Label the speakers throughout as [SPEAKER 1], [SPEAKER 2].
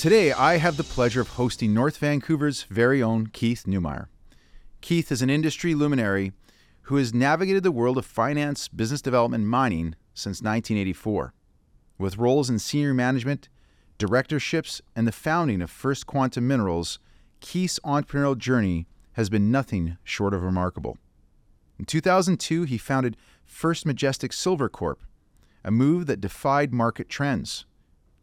[SPEAKER 1] Today, I have the pleasure of hosting North Vancouver's very own Keith Neumeyer. Keith is an industry luminary who has navigated the world of finance, business development, and mining since 1984. With roles in senior management, directorships, and the founding of First Quantum Minerals, Keith's entrepreneurial journey has been nothing short of remarkable. In 2002, he founded First Majestic Silver Corp, a move that defied market trends.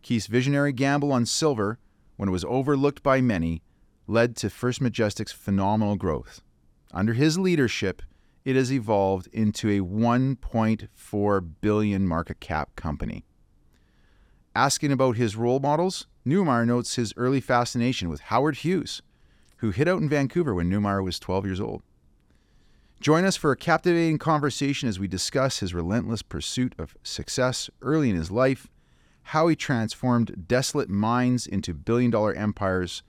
[SPEAKER 1] Keith's visionary gamble on silver, when it was overlooked by many, led to First Majestic's phenomenal growth. Under his leadership, it has evolved into a 1.4 billion market cap company. Asking about his role models, Neumeyer notes his early fascination with Howard Hughes, who hid out in Vancouver when Neumeyer was 12 years old. Join us for a captivating conversation as we discuss his relentless pursuit of success early in his life how he transformed desolate mines into billion dollar empires,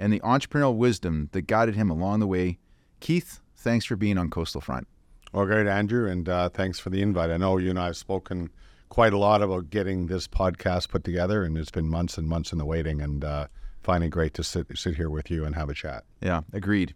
[SPEAKER 1] and the entrepreneurial wisdom that guided him along the way. Keith, thanks for being on Coastal Front.
[SPEAKER 2] Well, great, Andrew, and uh, thanks for the invite. I know you and I have spoken quite a lot about getting this podcast put together, and it's been months and months in the waiting, and uh, finding great to sit, sit here with you and have a chat.
[SPEAKER 1] Yeah, agreed.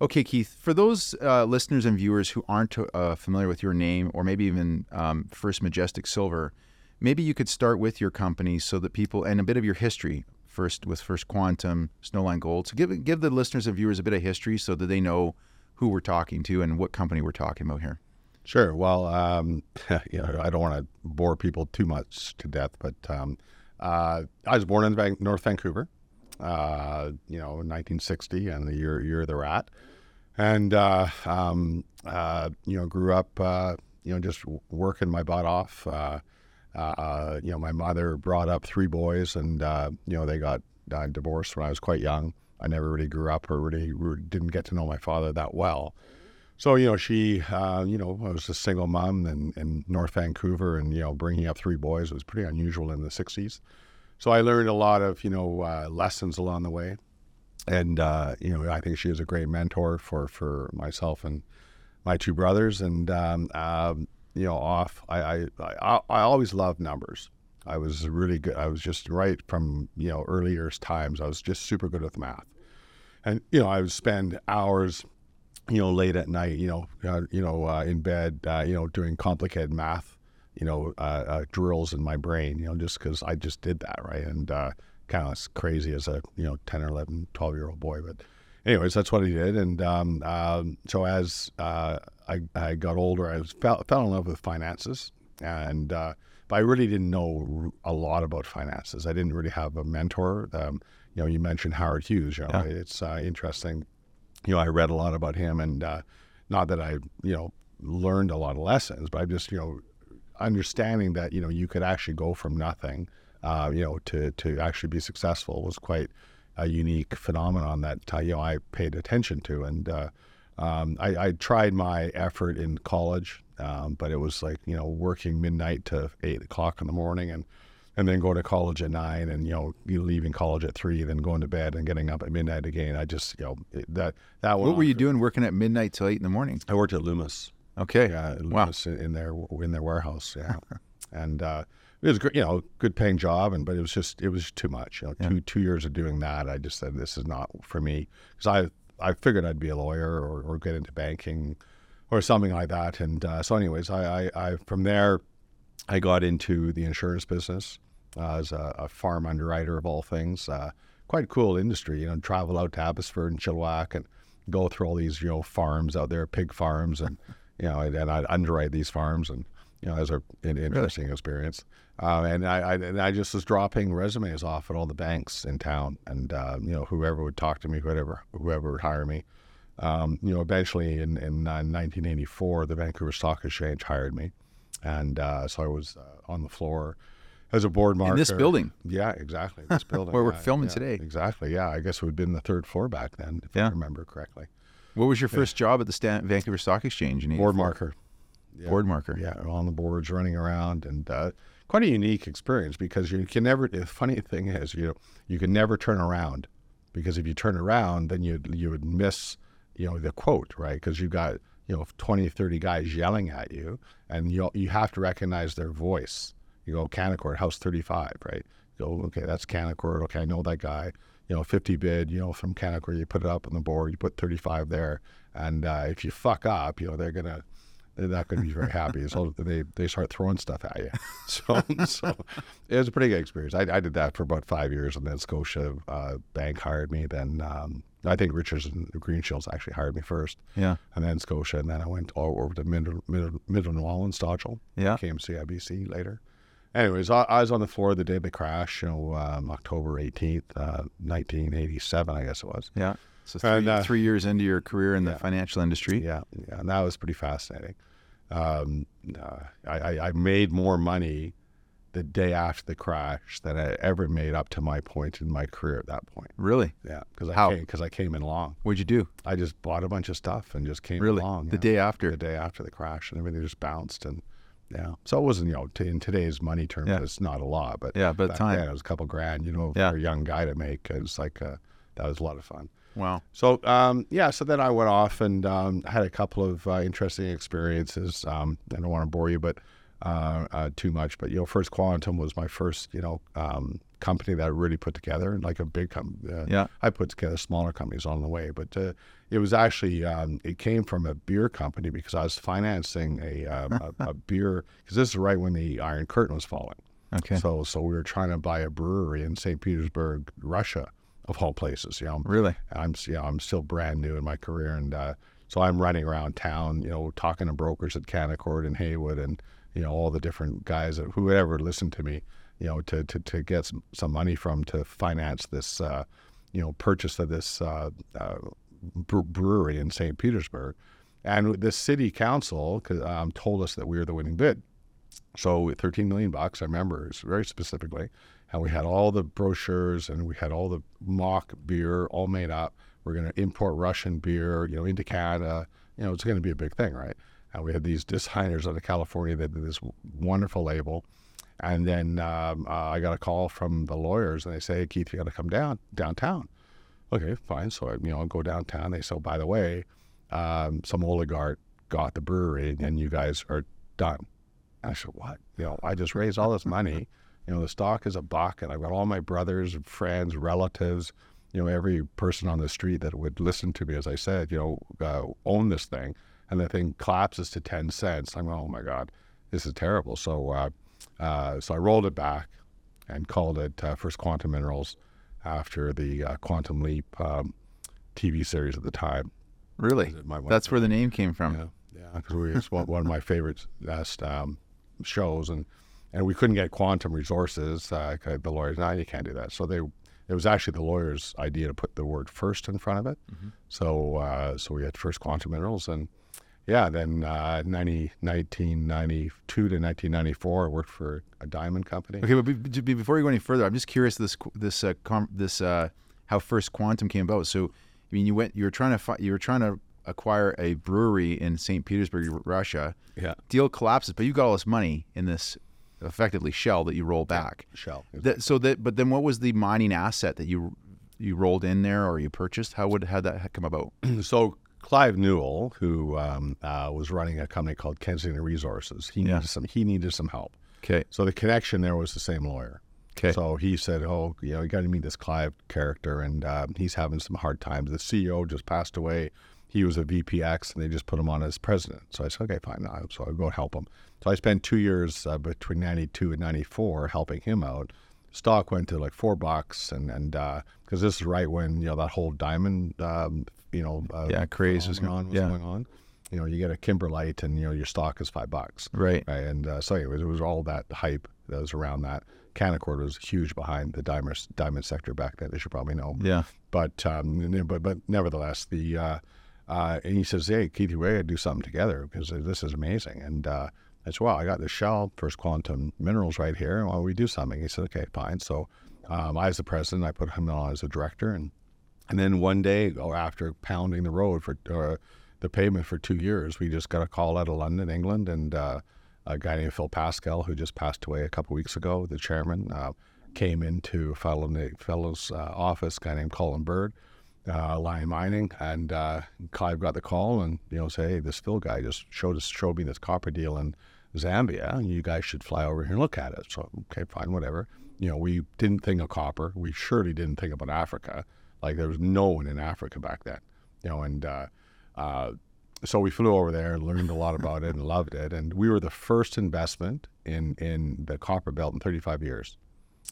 [SPEAKER 1] Okay, Keith, for those uh, listeners and viewers who aren't uh, familiar with your name or maybe even um, First Majestic Silver, maybe you could start with your company so that people and a bit of your history first with First Quantum, Snowline Gold. So give give the listeners and viewers a bit of history so that they know who we're talking to and what company we're talking about here.
[SPEAKER 2] Sure. Well, um, you know, I don't want to bore people too much to death, but um, uh, I was born in North Vancouver, uh, you know, 1960, and the year year of the rat, and uh, um, uh, you know, grew up, uh, you know, just working my butt off. Uh, uh, you know, my mother brought up three boys, and uh, you know they got uh, divorced when I was quite young. I never really grew up or really, didn't get to know my father that well. So you know, she, uh, you know, I was a single mom in, in North Vancouver, and you know, bringing up three boys was pretty unusual in the '60s. So I learned a lot of you know uh, lessons along the way, and uh, you know, I think she was a great mentor for for myself and my two brothers, and um, um you know, off. I, I, I, I always loved numbers. I was really good. I was just right from, you know, earlier times. I was just super good with math. And, you know, I would spend hours, you know, late at night, you know, uh, you know, uh, in bed, uh, you know, doing complicated math, you know, uh, uh, drills in my brain, you know, just because I just did that, right? And uh, kind of crazy as a, you know, 10 or 11, 12 year old boy. But, anyways, that's what I did. And um, um, so as uh, I, I, got older, I fell, fell in love with finances. And uh, but I really didn't know a lot about finances. I didn't really have a mentor. Um, you know, you mentioned Howard Hughes. You know, yeah. it's uh, interesting. You know, I read a lot about him, and uh, not that I, you know, learned a lot of lessons, but I just, you know, understanding that you know you could actually go from nothing, uh, you know, to to actually be successful was quite a unique phenomenon that you know I paid attention to, and uh, um, I, I, tried my effort in college, um, but it was like you know working midnight to eight o'clock in the morning, and and then going to college at nine, and you know leaving college at three, then going to bed and getting up at midnight again. I just you know that that.
[SPEAKER 1] What were you doing working at midnight till eight in the morning?
[SPEAKER 2] I worked at Loomis.
[SPEAKER 1] Okay.
[SPEAKER 2] Yeah, Loomis wow. in their in their warehouse. Yeah, and. Uh, it was you know, good paying job, and but it was just it was too much. You know, yeah. two two years of doing that, I just said this is not for me because I I figured I'd be a lawyer or, or get into banking or something like that. And uh, so, anyways, I, I, I, from there I got into the insurance business uh, as a, a, farm underwriter of all things. Uh, quite cool industry, you know, travel out to Abbotsford and Chilliwack and go through all these you know farms out there, pig farms, and you know, and, and I'd underwrite these farms and you know, as a, an interesting really? experience. Uh, and I, I, and I just was dropping resumes off at all the banks in town, and uh, you know whoever would talk to me, whoever whoever would hire me. Um, you know, eventually in in uh, 1984, the Vancouver Stock Exchange hired me, and uh, so I was uh, on the floor as a board marker
[SPEAKER 1] in this building.
[SPEAKER 2] Yeah, exactly. This building
[SPEAKER 1] where we're filming
[SPEAKER 2] yeah,
[SPEAKER 1] today.
[SPEAKER 2] Exactly. Yeah, I guess it would have been the third floor back then, if yeah. I remember correctly.
[SPEAKER 1] What was your first job at the Stan- Vancouver Stock Exchange? In
[SPEAKER 2] board marker.
[SPEAKER 1] Yeah. Board marker.
[SPEAKER 2] Yeah, on the boards, running around, and uh, quite a unique experience because you can never. The funny thing is, you you can never turn around because if you turn around, then you you would miss, you know, the quote, right? Because you've got you know 20, 30 guys yelling at you, and you you have to recognize their voice. You go Canaccord House 35, right? go, okay, that's Canaccord. Okay, I know that guy. You know, 50 bid, you know, from Canaccord, you put it up on the board, you put 35 there. And uh, if you fuck up, you know, they're to, they're not going to be very happy. So they, they start throwing stuff at you. So, so it was a pretty good experience. I, I did that for about five years, and then Scotia uh, Bank hired me. Then um, I think Richardson Greenshields actually hired me first.
[SPEAKER 1] Yeah.
[SPEAKER 2] And then Scotia, and then I went all over to Middle, Middle, Middle New Orleans, Stodgel.
[SPEAKER 1] Yeah.
[SPEAKER 2] Came CIBC later. Anyways, I, I was on the floor the day of the crash, you know, um, October 18th, uh, 1987, I guess it was.
[SPEAKER 1] Yeah. So three,
[SPEAKER 2] And, uh,
[SPEAKER 1] three years into your career in the financial industry.
[SPEAKER 2] Yeah, yeah, and that was pretty fascinating. Um, uh, I, I, made more money the day after the crash than I ever made up to my point in my career at that point.
[SPEAKER 1] Really?
[SPEAKER 2] Yeah, because I
[SPEAKER 1] How?
[SPEAKER 2] came, cause I came in long.
[SPEAKER 1] What'd you do?
[SPEAKER 2] I just bought a bunch of stuff and just came
[SPEAKER 1] Really?
[SPEAKER 2] along.
[SPEAKER 1] the
[SPEAKER 2] yeah.
[SPEAKER 1] day after?
[SPEAKER 2] the day after the crash, and everything just bounced and. Yeah, so it wasn't you know t- in today's money terms,
[SPEAKER 1] Yeah.
[SPEAKER 2] it's not a lot, but
[SPEAKER 1] Yeah, but at the
[SPEAKER 2] back
[SPEAKER 1] time.
[SPEAKER 2] then it was a couple grand, you know,
[SPEAKER 1] Yeah.
[SPEAKER 2] for a young guy to make. It was like uh, that was a lot of fun.
[SPEAKER 1] Wow.
[SPEAKER 2] So um, yeah, so then I went off and um, had a couple of uh, interesting experiences. Um, I don't want to bore you, but uh, uh, too much. But you know, First Quantum was my first you know um, company that I really put together, like a big company. Uh,
[SPEAKER 1] Yeah.
[SPEAKER 2] I put together smaller companies on the way, but uh, it was actually um, it came from a beer company because I was financing a um, a, a beer because this is right when the Iron Curtain was falling.
[SPEAKER 1] Okay.
[SPEAKER 2] So so we were trying to buy a brewery in St. Petersburg, Russia, of all places. You know,
[SPEAKER 1] really?
[SPEAKER 2] I'm you know, I'm still brand new in my career, and uh, so I'm running around town, you know, talking to brokers at Canaccord and Haywood, and you know all the different guys that who would ever listen to me, you know, to to, to get some, some money from to finance this, uh, you know, purchase of this uh, uh, brewery in St. Petersburg, and the city council um, told us that we were the winning bid. So 13 million bucks, I remember very specifically. And we had all the brochures and we had all the mock beer all made up. We're going to import Russian beer, you know, into Canada. You know, it's going to be a big thing, right? And we had these designers out of California that did this wonderful label. And then um, uh, I got a call from the lawyers and they say, Keith, you got to come down downtown. Okay, fine. So, I, you know, I go downtown. They say, oh, by the way, um, some oligarch got the brewery and you guys are done. I said, what? You know, I just raised all this money. You know, the stock is a buck, and I've got all my brothers, friends, relatives, you know, every person on the street that would listen to me, as I said, you know, uh, own this thing. And the thing collapses to 10 cents. I'm going, oh my God, this is terrible. So, uh, uh, so I rolled it back and called it uh, First Quantum Minerals after the uh, Quantum Leap um, TV series at the time.
[SPEAKER 1] Really? That's where the name came from.
[SPEAKER 2] yeah, yeah, because we it's one, one of my favorite last um, shows, and and we couldn't get quantum resources. Uh, the lawyers, no, you can't do that. So they, it was actually the lawyers' idea to put the word first in front of it. So uh, so we had first quantum minerals, and yeah, then uh, 90, 1992 to 1994, I worked for a diamond company.
[SPEAKER 1] Okay, but be, be- before you go any further, I'm just curious this this uh, com- this uh, how First Quantum came about. So, I mean, you went you were trying to fi- you were trying to acquire a brewery in St. Petersburg, Russia.
[SPEAKER 2] Yeah,
[SPEAKER 1] Deal collapses, but you got all this money in this effectively shell that you roll back.
[SPEAKER 2] Shell.
[SPEAKER 1] That, so that, but then what was the mining asset that you you rolled in there or you purchased? How would how that come about?
[SPEAKER 2] so Clive Newall, who um, uh, was running a company called Kensington Resources, he
[SPEAKER 1] Yeah.
[SPEAKER 2] needed some he needed some help.
[SPEAKER 1] Okay,
[SPEAKER 2] So the connection there was the same lawyer.
[SPEAKER 1] okay,
[SPEAKER 2] So he said, "Oh, you know, you got to meet this Clive character, and um, he's having some hard times. The CEO just passed away. He was a VPX, and they just put him on as president." So I said, "Okay, fine." No, so I go help him. So I spent two years uh, between '92 and '94 helping him out. Stock went to like four bucks, and and because this is right when you know that whole diamond, um, you know, uh,
[SPEAKER 1] Yeah, craze was going-
[SPEAKER 2] was
[SPEAKER 1] yeah.
[SPEAKER 2] going on. You know, you get a Kimberlite, and you know your stock is five bucks.
[SPEAKER 1] right.
[SPEAKER 2] Right, and uh, so anyways, it was all that hype that was around that. Canaccord was huge behind the diamond diamond sector back then, as you probably know.
[SPEAKER 1] Yeah,
[SPEAKER 2] But um, but but nevertheless, the uh, uh, and he says, "Hey, Keith, we got to do something together because this is amazing." And uh, I said, "Well, I got this shell, First Quantum Minerals, right here. And why don't we do something?" He said, "Okay, fine." So um, I, was the president, I put him on as a director, and and then one day, or after pounding the road for the pavement for two years, we just got a call out of London, England, and uh, a guy named Phil Pascall, who just passed away a couple weeks ago, the chairman, uh, came into a fellow fellow's uh, office, guy named Colin Bird, uh, Lion Mining, and uh, Clive got the call and you know say, hey, this Phil guy just showed us showed me this copper deal in Zambia, and you guys should fly over here and look at it. So, okay, fine, whatever. You know, we didn't think of copper. We surely didn't think about Africa. Like there was no one in Africa back then. You know, and uh, uh, so we flew over there and learned a lot about it and loved it. And we were the first investment in in the copper belt in 35 years.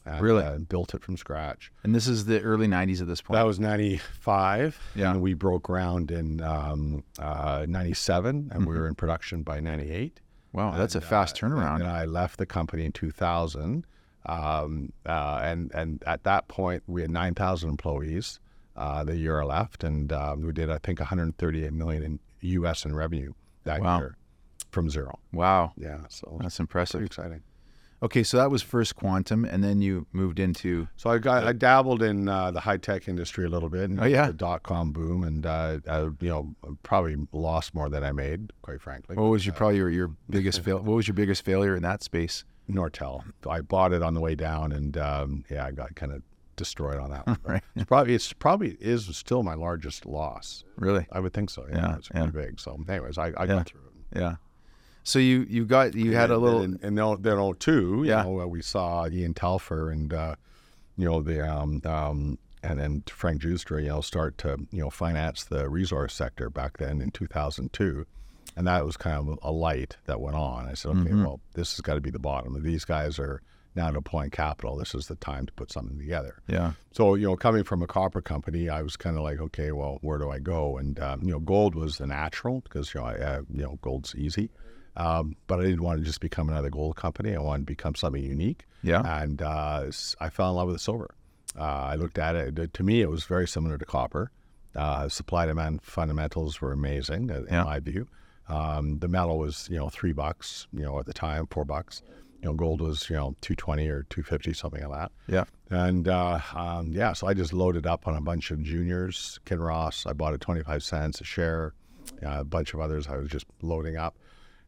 [SPEAKER 2] And,
[SPEAKER 1] Really?
[SPEAKER 2] uh, built it from scratch.
[SPEAKER 1] And this is the early 90s at this point.
[SPEAKER 2] That was 95.
[SPEAKER 1] Yeah.
[SPEAKER 2] And we broke ground in um, uh, 97, and we were in production by 98.
[SPEAKER 1] wow, that's a fast
[SPEAKER 2] uh,
[SPEAKER 1] turnaround.
[SPEAKER 2] And I left the company in 2000. Um, uh, and, and at that point, we had 9,000 employees uh, the year I left. And um, we did, I think, 138 million in US in revenue that
[SPEAKER 1] Wow.
[SPEAKER 2] year from zero.
[SPEAKER 1] wow,
[SPEAKER 2] Yeah. So
[SPEAKER 1] that's impressive.
[SPEAKER 2] exciting.
[SPEAKER 1] Okay, so that was first quantum, and then you moved into.
[SPEAKER 2] So I got I dabbled in uh, the high tech industry a little bit. And
[SPEAKER 1] Oh, yeah?
[SPEAKER 2] the dot com boom, and uh, I, you know probably lost more than I made, quite frankly.
[SPEAKER 1] What was your probably your, your biggest fail? What was your biggest failure in that space?
[SPEAKER 2] Nortel. I bought it on the way down, and um, yeah, I got kind of destroyed on that one.
[SPEAKER 1] Right.
[SPEAKER 2] It's probably it's probably is still my largest loss.
[SPEAKER 1] Really?
[SPEAKER 2] I would think so. Yeah,
[SPEAKER 1] Yeah,
[SPEAKER 2] it's
[SPEAKER 1] yeah.
[SPEAKER 2] pretty big. So, anyways, I, I
[SPEAKER 1] Yeah.
[SPEAKER 2] got through it.
[SPEAKER 1] Yeah. So you you got you had a little.
[SPEAKER 2] and, and then then 02,
[SPEAKER 1] Yeah.
[SPEAKER 2] you know, uh, we saw Ian Telfer and uh, you know the um, um, and then Frank Giustra, you know, start to you know finance the resource sector back then in 2002, and that was kind of a light that went on. I said, okay,
[SPEAKER 1] Mhm.
[SPEAKER 2] well, this has got to be the bottom. These guys are now deploying capital. This is the time to put something together.
[SPEAKER 1] yeah.
[SPEAKER 2] So you know, coming from a copper company, I was kind of like, okay, well, where do I go? And um, you know, gold was the natural because you know, I, uh, you know, gold's easy. Um, but I didn't want to just become another gold company. I wanted to become something unique.
[SPEAKER 1] Yeah.
[SPEAKER 2] And uh, I fell in love with silver. Uh, I looked at it. To me, it was very similar to copper. Uh, supply demand fundamentals were amazing, uh, in
[SPEAKER 1] Yeah.
[SPEAKER 2] my view. Um, the metal was, you know, three bucks, you know, at the time, four bucks. You know, gold was, you know, two twenty or two fifty, something like that.
[SPEAKER 1] Yeah.
[SPEAKER 2] And uh, um, yeah, so I just loaded up on a bunch of juniors. Kinross, I bought at 25 cents a share. Uh, a bunch of others I was just loading up.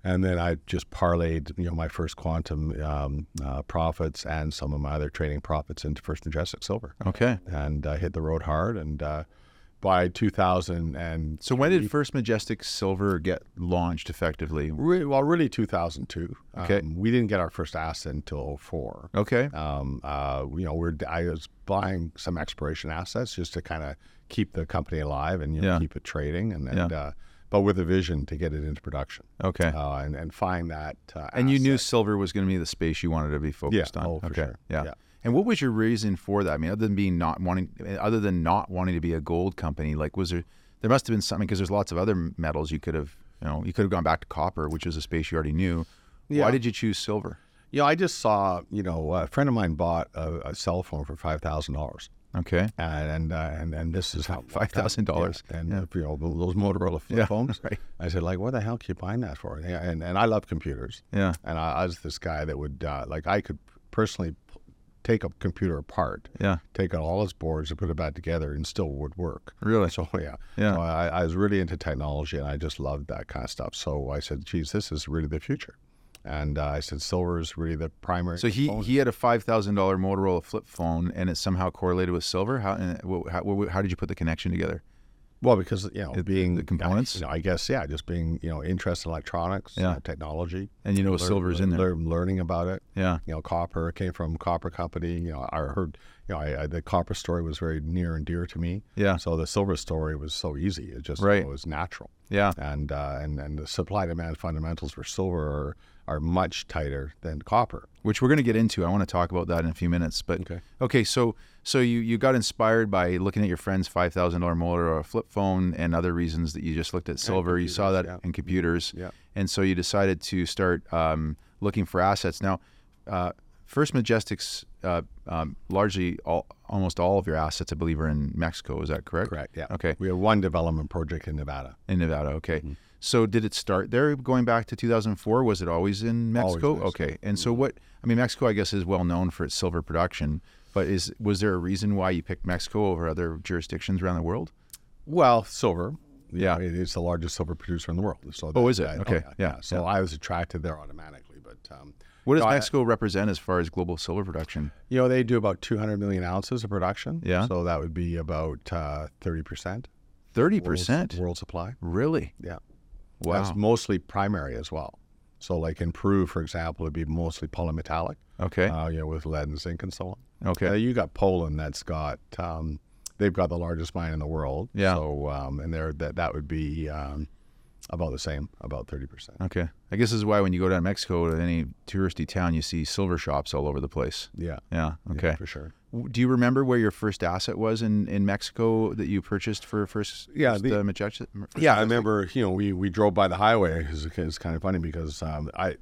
[SPEAKER 2] And then I just parlayed, you know, my first quantum um, uh, profits and some of my other trading profits into First Majestic Silver.
[SPEAKER 1] Okay.
[SPEAKER 2] And I hit the road hard. And uh, by 2000 and
[SPEAKER 1] So when did First Majestic Silver get launched effectively?
[SPEAKER 2] re- well, really 2002.
[SPEAKER 1] Okay.
[SPEAKER 2] Um, we didn't get our first asset until 04.
[SPEAKER 1] Okay.
[SPEAKER 2] Um, uh, you know, we're I was buying some exploration assets just to kind of keep the company alive and you know,
[SPEAKER 1] Yeah.
[SPEAKER 2] keep it trading, and,
[SPEAKER 1] Yeah.
[SPEAKER 2] and uh, but with a vision to get it into production
[SPEAKER 1] Okay.
[SPEAKER 2] uh, and and find that. Uh,
[SPEAKER 1] and you knew silver was going to be the space you wanted to be focused on.
[SPEAKER 2] oh, for
[SPEAKER 1] okay.
[SPEAKER 2] sure.
[SPEAKER 1] Yeah.
[SPEAKER 2] Yeah.
[SPEAKER 1] And what was your reason for that? I mean, other than being not wanting, other than not wanting to be a gold company, like was there? There must have been something because there's lots of other metals you could have. You know, you could have gone back to copper, which is a space you already knew. Why did you choose silver?
[SPEAKER 2] You know, I just saw. You know, a friend of mine bought a, a cell phone for five thousand dollars.
[SPEAKER 1] Okay.
[SPEAKER 2] And and, uh, and and this is how
[SPEAKER 1] $5,000.
[SPEAKER 2] And
[SPEAKER 1] Yeah.
[SPEAKER 2] you know those Motorola flip
[SPEAKER 1] Yeah,
[SPEAKER 2] phones.
[SPEAKER 1] right.
[SPEAKER 2] I said like, what the hell are you buying that for? And and I love computers.
[SPEAKER 1] Yeah.
[SPEAKER 2] And I, I was this guy that would uh, like I could personally p- take a computer apart,
[SPEAKER 1] Yeah.
[SPEAKER 2] take out all its boards and put it back together, and still would work.
[SPEAKER 1] Really?
[SPEAKER 2] So yeah,
[SPEAKER 1] Yeah.
[SPEAKER 2] So I, I was really into technology, and I just loved that kind of stuff. So I said, "Geez, this is really the future." And uh, I said, "Silver is really the primary."
[SPEAKER 1] So he,
[SPEAKER 2] component."
[SPEAKER 1] he had a five thousand dollar Motorola flip phone, and it somehow correlated with silver. How how, how did you put the connection together?
[SPEAKER 2] well because you know
[SPEAKER 1] the-
[SPEAKER 2] being
[SPEAKER 1] the components?
[SPEAKER 2] You know, I guess yeah, just being you know interested in electronics,
[SPEAKER 1] Yeah.
[SPEAKER 2] uh, technology,
[SPEAKER 1] And you know,
[SPEAKER 2] learn-
[SPEAKER 1] silver's in there.
[SPEAKER 2] learn- learning about it.
[SPEAKER 1] Yeah.
[SPEAKER 2] you know, copper came from copper company. You know, I heard, you know, I, I, the copper story was very near and dear to me.
[SPEAKER 1] Yeah.
[SPEAKER 2] So the silver story was so easy. It just
[SPEAKER 1] Right.
[SPEAKER 2] it was natural.
[SPEAKER 1] Yeah.
[SPEAKER 2] And uh, and and the supply demand fundamentals for silver are are much tighter than copper.
[SPEAKER 1] which we're going to get into. I want to talk about that in a few minutes. But
[SPEAKER 2] Okay.
[SPEAKER 1] okay, so so you you got inspired by looking at your friend's five thousand dollar Motorola flip phone and other reasons that you just looked at silver. you saw that
[SPEAKER 2] yeah.
[SPEAKER 1] in computers,
[SPEAKER 2] Yeah.
[SPEAKER 1] and so you decided to start um, looking for assets. Now, uh, First Majestic's uh, um, largely all, almost all of your assets, I believe, are in Mexico. Is that correct?
[SPEAKER 2] Correct. Yeah.
[SPEAKER 1] Okay.
[SPEAKER 2] We have one development project in Nevada.
[SPEAKER 1] In Nevada. Okay.
[SPEAKER 2] Mm-hmm.
[SPEAKER 1] So did it start there going back to 2004? Was it always in Mexico?
[SPEAKER 2] Mexico.
[SPEAKER 1] Okay. And
[SPEAKER 2] Mm-hmm.
[SPEAKER 1] so what? I mean, Mexico, I guess, is well known for its silver production. But is was there a reason why you picked Mexico over other jurisdictions around the world?
[SPEAKER 2] Well, silver.
[SPEAKER 1] Yeah.
[SPEAKER 2] know, it is the largest silver producer in the world. So
[SPEAKER 1] Oh, is it?
[SPEAKER 2] that-
[SPEAKER 1] Okay.
[SPEAKER 2] yeah,
[SPEAKER 1] Yeah.
[SPEAKER 2] So
[SPEAKER 1] Yeah.
[SPEAKER 2] I was attracted there automatically. But um,
[SPEAKER 1] What does
[SPEAKER 2] No, I-
[SPEAKER 1] Mexico represent as far as global silver production?
[SPEAKER 2] you know, they do about 200 million ounces of production.
[SPEAKER 1] Yeah.
[SPEAKER 2] So that would be about uh, 30%.
[SPEAKER 1] Thirty
[SPEAKER 2] world-
[SPEAKER 1] percent.
[SPEAKER 2] world supply.
[SPEAKER 1] Really?
[SPEAKER 2] Yeah.
[SPEAKER 1] Wow.
[SPEAKER 2] That's mostly primary as well. So, like in Peru, for example, it'd be mostly polymetallic,
[SPEAKER 1] Okay.
[SPEAKER 2] uh, you know, with lead and zinc and so on.
[SPEAKER 1] okay.
[SPEAKER 2] Uh, you got Poland that's got um, they've got the largest mine in the world.
[SPEAKER 1] Yeah.
[SPEAKER 2] So um, and there that that would be um, about the same, about thirty percent.
[SPEAKER 1] okay. I guess this is why when you go down to Mexico to any touristy town, you see silver shops all over the place.
[SPEAKER 2] Yeah.
[SPEAKER 1] Yeah.
[SPEAKER 2] yeah,
[SPEAKER 1] Okay.
[SPEAKER 2] for sure.
[SPEAKER 1] Do you remember where your first asset was in, in Mexico that you purchased for first?
[SPEAKER 2] Yeah, the-
[SPEAKER 1] uh, first
[SPEAKER 2] Yeah, I remember. You know, we we drove by the highway. It's, it's kind of funny because um, I.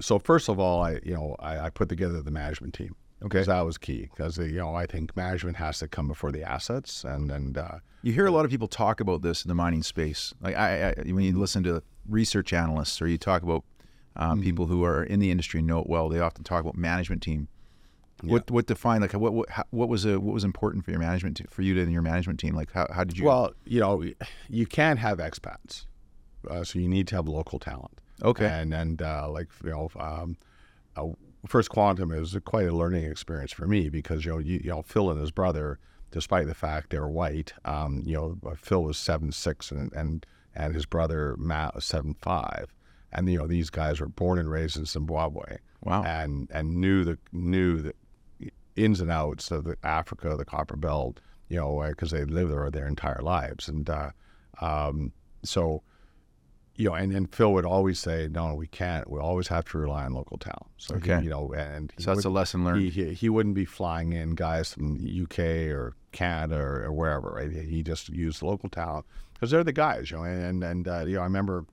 [SPEAKER 2] So first of all, I you know I, I put together the management team.
[SPEAKER 1] Okay.
[SPEAKER 2] that was key because you know I think management has to come before the assets and and uh,
[SPEAKER 1] You hear a lot of people talk about this in the mining space. Like I, I when you listen to research analysts or you talk about um,
[SPEAKER 2] Mm-hmm.
[SPEAKER 1] people who are in the industry know it well, they often talk about management team. What what defined like what what, how, what was a, what was important for your management te- for you to in your management team? Like how, how did you?
[SPEAKER 2] well you know you can't have expats, uh, so you need to have local talent.
[SPEAKER 1] okay,
[SPEAKER 2] and and uh, like you know, um, uh, First Quantum is quite a learning experience for me because you know, you, you know, Phil and his brother, despite the fact they were white, um, you know, uh, Phil was seven six and and and his brother Matt was seven five, and you know these guys were born and raised in Zimbabwe
[SPEAKER 1] wow,
[SPEAKER 2] and and knew the knew the ins and outs of the Africa, the Copper Belt, you know, because they lived there their entire lives, and uh, um, so you know, and, and Phil would always say, no, we can't. We always have to rely on local talent. So he-
[SPEAKER 1] Okay.
[SPEAKER 2] you know, and
[SPEAKER 1] so that's a lesson learned.
[SPEAKER 2] he, he, he wouldn't be flying in guys from UK or Canada or, or wherever, right? He just used local talent because they're the guys, you know. And and uh, you know, I remember,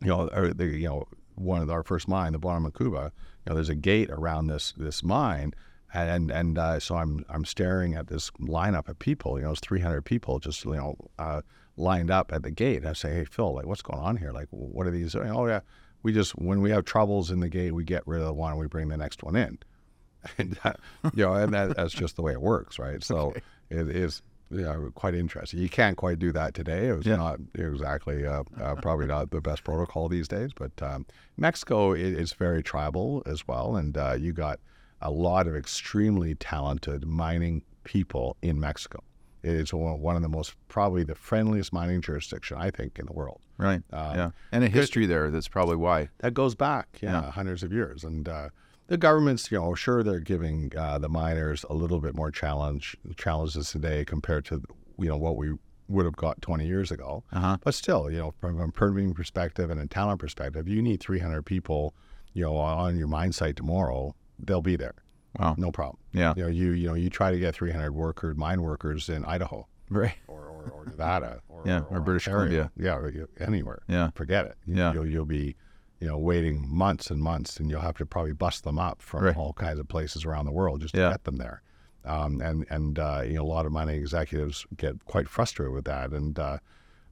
[SPEAKER 2] you know, or the, you know, one of our first mine, the Bwana Mkubwa, you know, there's a gate around this this mine, and and uh, so I'm I'm staring at this lineup of people, you know, it's 300 people just you know uh, lined up at the gate. I say, hey Phil, like what's going on here? Like what are these? Oh yeah, we just when we have troubles in the gate, we get rid of the one and we bring the next one in. and uh, you know, and that, that's just the way it works, right? So it is you know, quite interesting. You can't quite do that today. It was
[SPEAKER 1] Yeah.
[SPEAKER 2] not exactly uh, uh, probably not the best protocol these days, but um, Mexico is very tribal as well, and uh, you got a lot of extremely talented mining people in Mexico. It is one of the most probably the friendliest mining jurisdiction I think in the world.
[SPEAKER 1] right.
[SPEAKER 2] Um,
[SPEAKER 1] yeah, and a history there. That's probably why.
[SPEAKER 2] that goes back, yeah,
[SPEAKER 1] Yeah.
[SPEAKER 2] hundreds of years. And uh, the governments, you know, sure they're giving uh, the miners a little bit more challenge challenges today compared to you know what we would have got 20 years ago.
[SPEAKER 1] Uh huh.
[SPEAKER 2] But still, you know, from a permitting perspective and a talent perspective, you need 300 people, you know, on your mine site tomorrow. They'll be there,
[SPEAKER 1] Wow.
[SPEAKER 2] no problem.
[SPEAKER 1] Yeah.
[SPEAKER 2] You know, you you know, you try to get 300 workers, mine workers in Idaho
[SPEAKER 1] Right.
[SPEAKER 2] or, or, or Nevada or,
[SPEAKER 1] Yeah, or British
[SPEAKER 2] Ontario. Yeah, or anywhere
[SPEAKER 1] Yeah.
[SPEAKER 2] forget it. You-
[SPEAKER 1] Yeah.
[SPEAKER 2] You'll, you'll be, you know, waiting months and months, and you'll have to probably bust them up from
[SPEAKER 1] Right.
[SPEAKER 2] all kinds of places around the world just to
[SPEAKER 1] Yeah.
[SPEAKER 2] get them there. Um, and and uh, you know, a lot of mining executives get quite frustrated with that, and uh,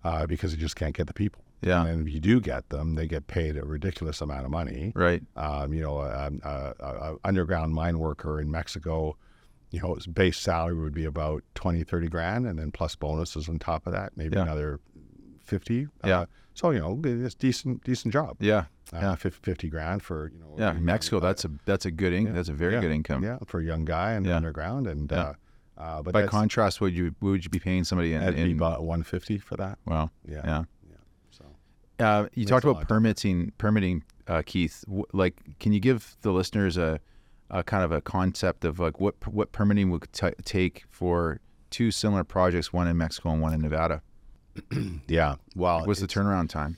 [SPEAKER 2] uh, because they just can't get the people.
[SPEAKER 1] Yeah.
[SPEAKER 2] And if you do get them, they get paid a ridiculous amount of money.
[SPEAKER 1] Right.
[SPEAKER 2] Um, you know, a, a, a, a underground mine worker in Mexico, you know, his base salary would be about 20, 30 grand, and then plus bonuses on top of that, maybe
[SPEAKER 1] Yeah.
[SPEAKER 2] another 50.
[SPEAKER 1] Yeah.
[SPEAKER 2] Uh, so, you know, it's decent, decent job.
[SPEAKER 1] Yeah.
[SPEAKER 2] Uh,
[SPEAKER 1] Yeah.
[SPEAKER 2] fif- 50 grand for, you know.
[SPEAKER 1] Yeah. Mexico. That's a that's a good in,
[SPEAKER 2] Yeah.
[SPEAKER 1] that's a very
[SPEAKER 2] yeah,
[SPEAKER 1] good income.
[SPEAKER 2] Yeah, for a young guy and underground. And, uh, uh, but
[SPEAKER 1] By contrast, would you would you be paying somebody in?
[SPEAKER 2] that'd be about 150 for that.
[SPEAKER 1] wow.
[SPEAKER 2] Yeah.
[SPEAKER 1] Yeah. Uh, you talked about permitting, permitting, uh, Keith. W- like, can you give the listeners a, a kind of a concept of like what what permitting would t- take for two similar projects, one in Mexico and one in Nevada?
[SPEAKER 2] yeah. Well,
[SPEAKER 1] What's the turnaround time?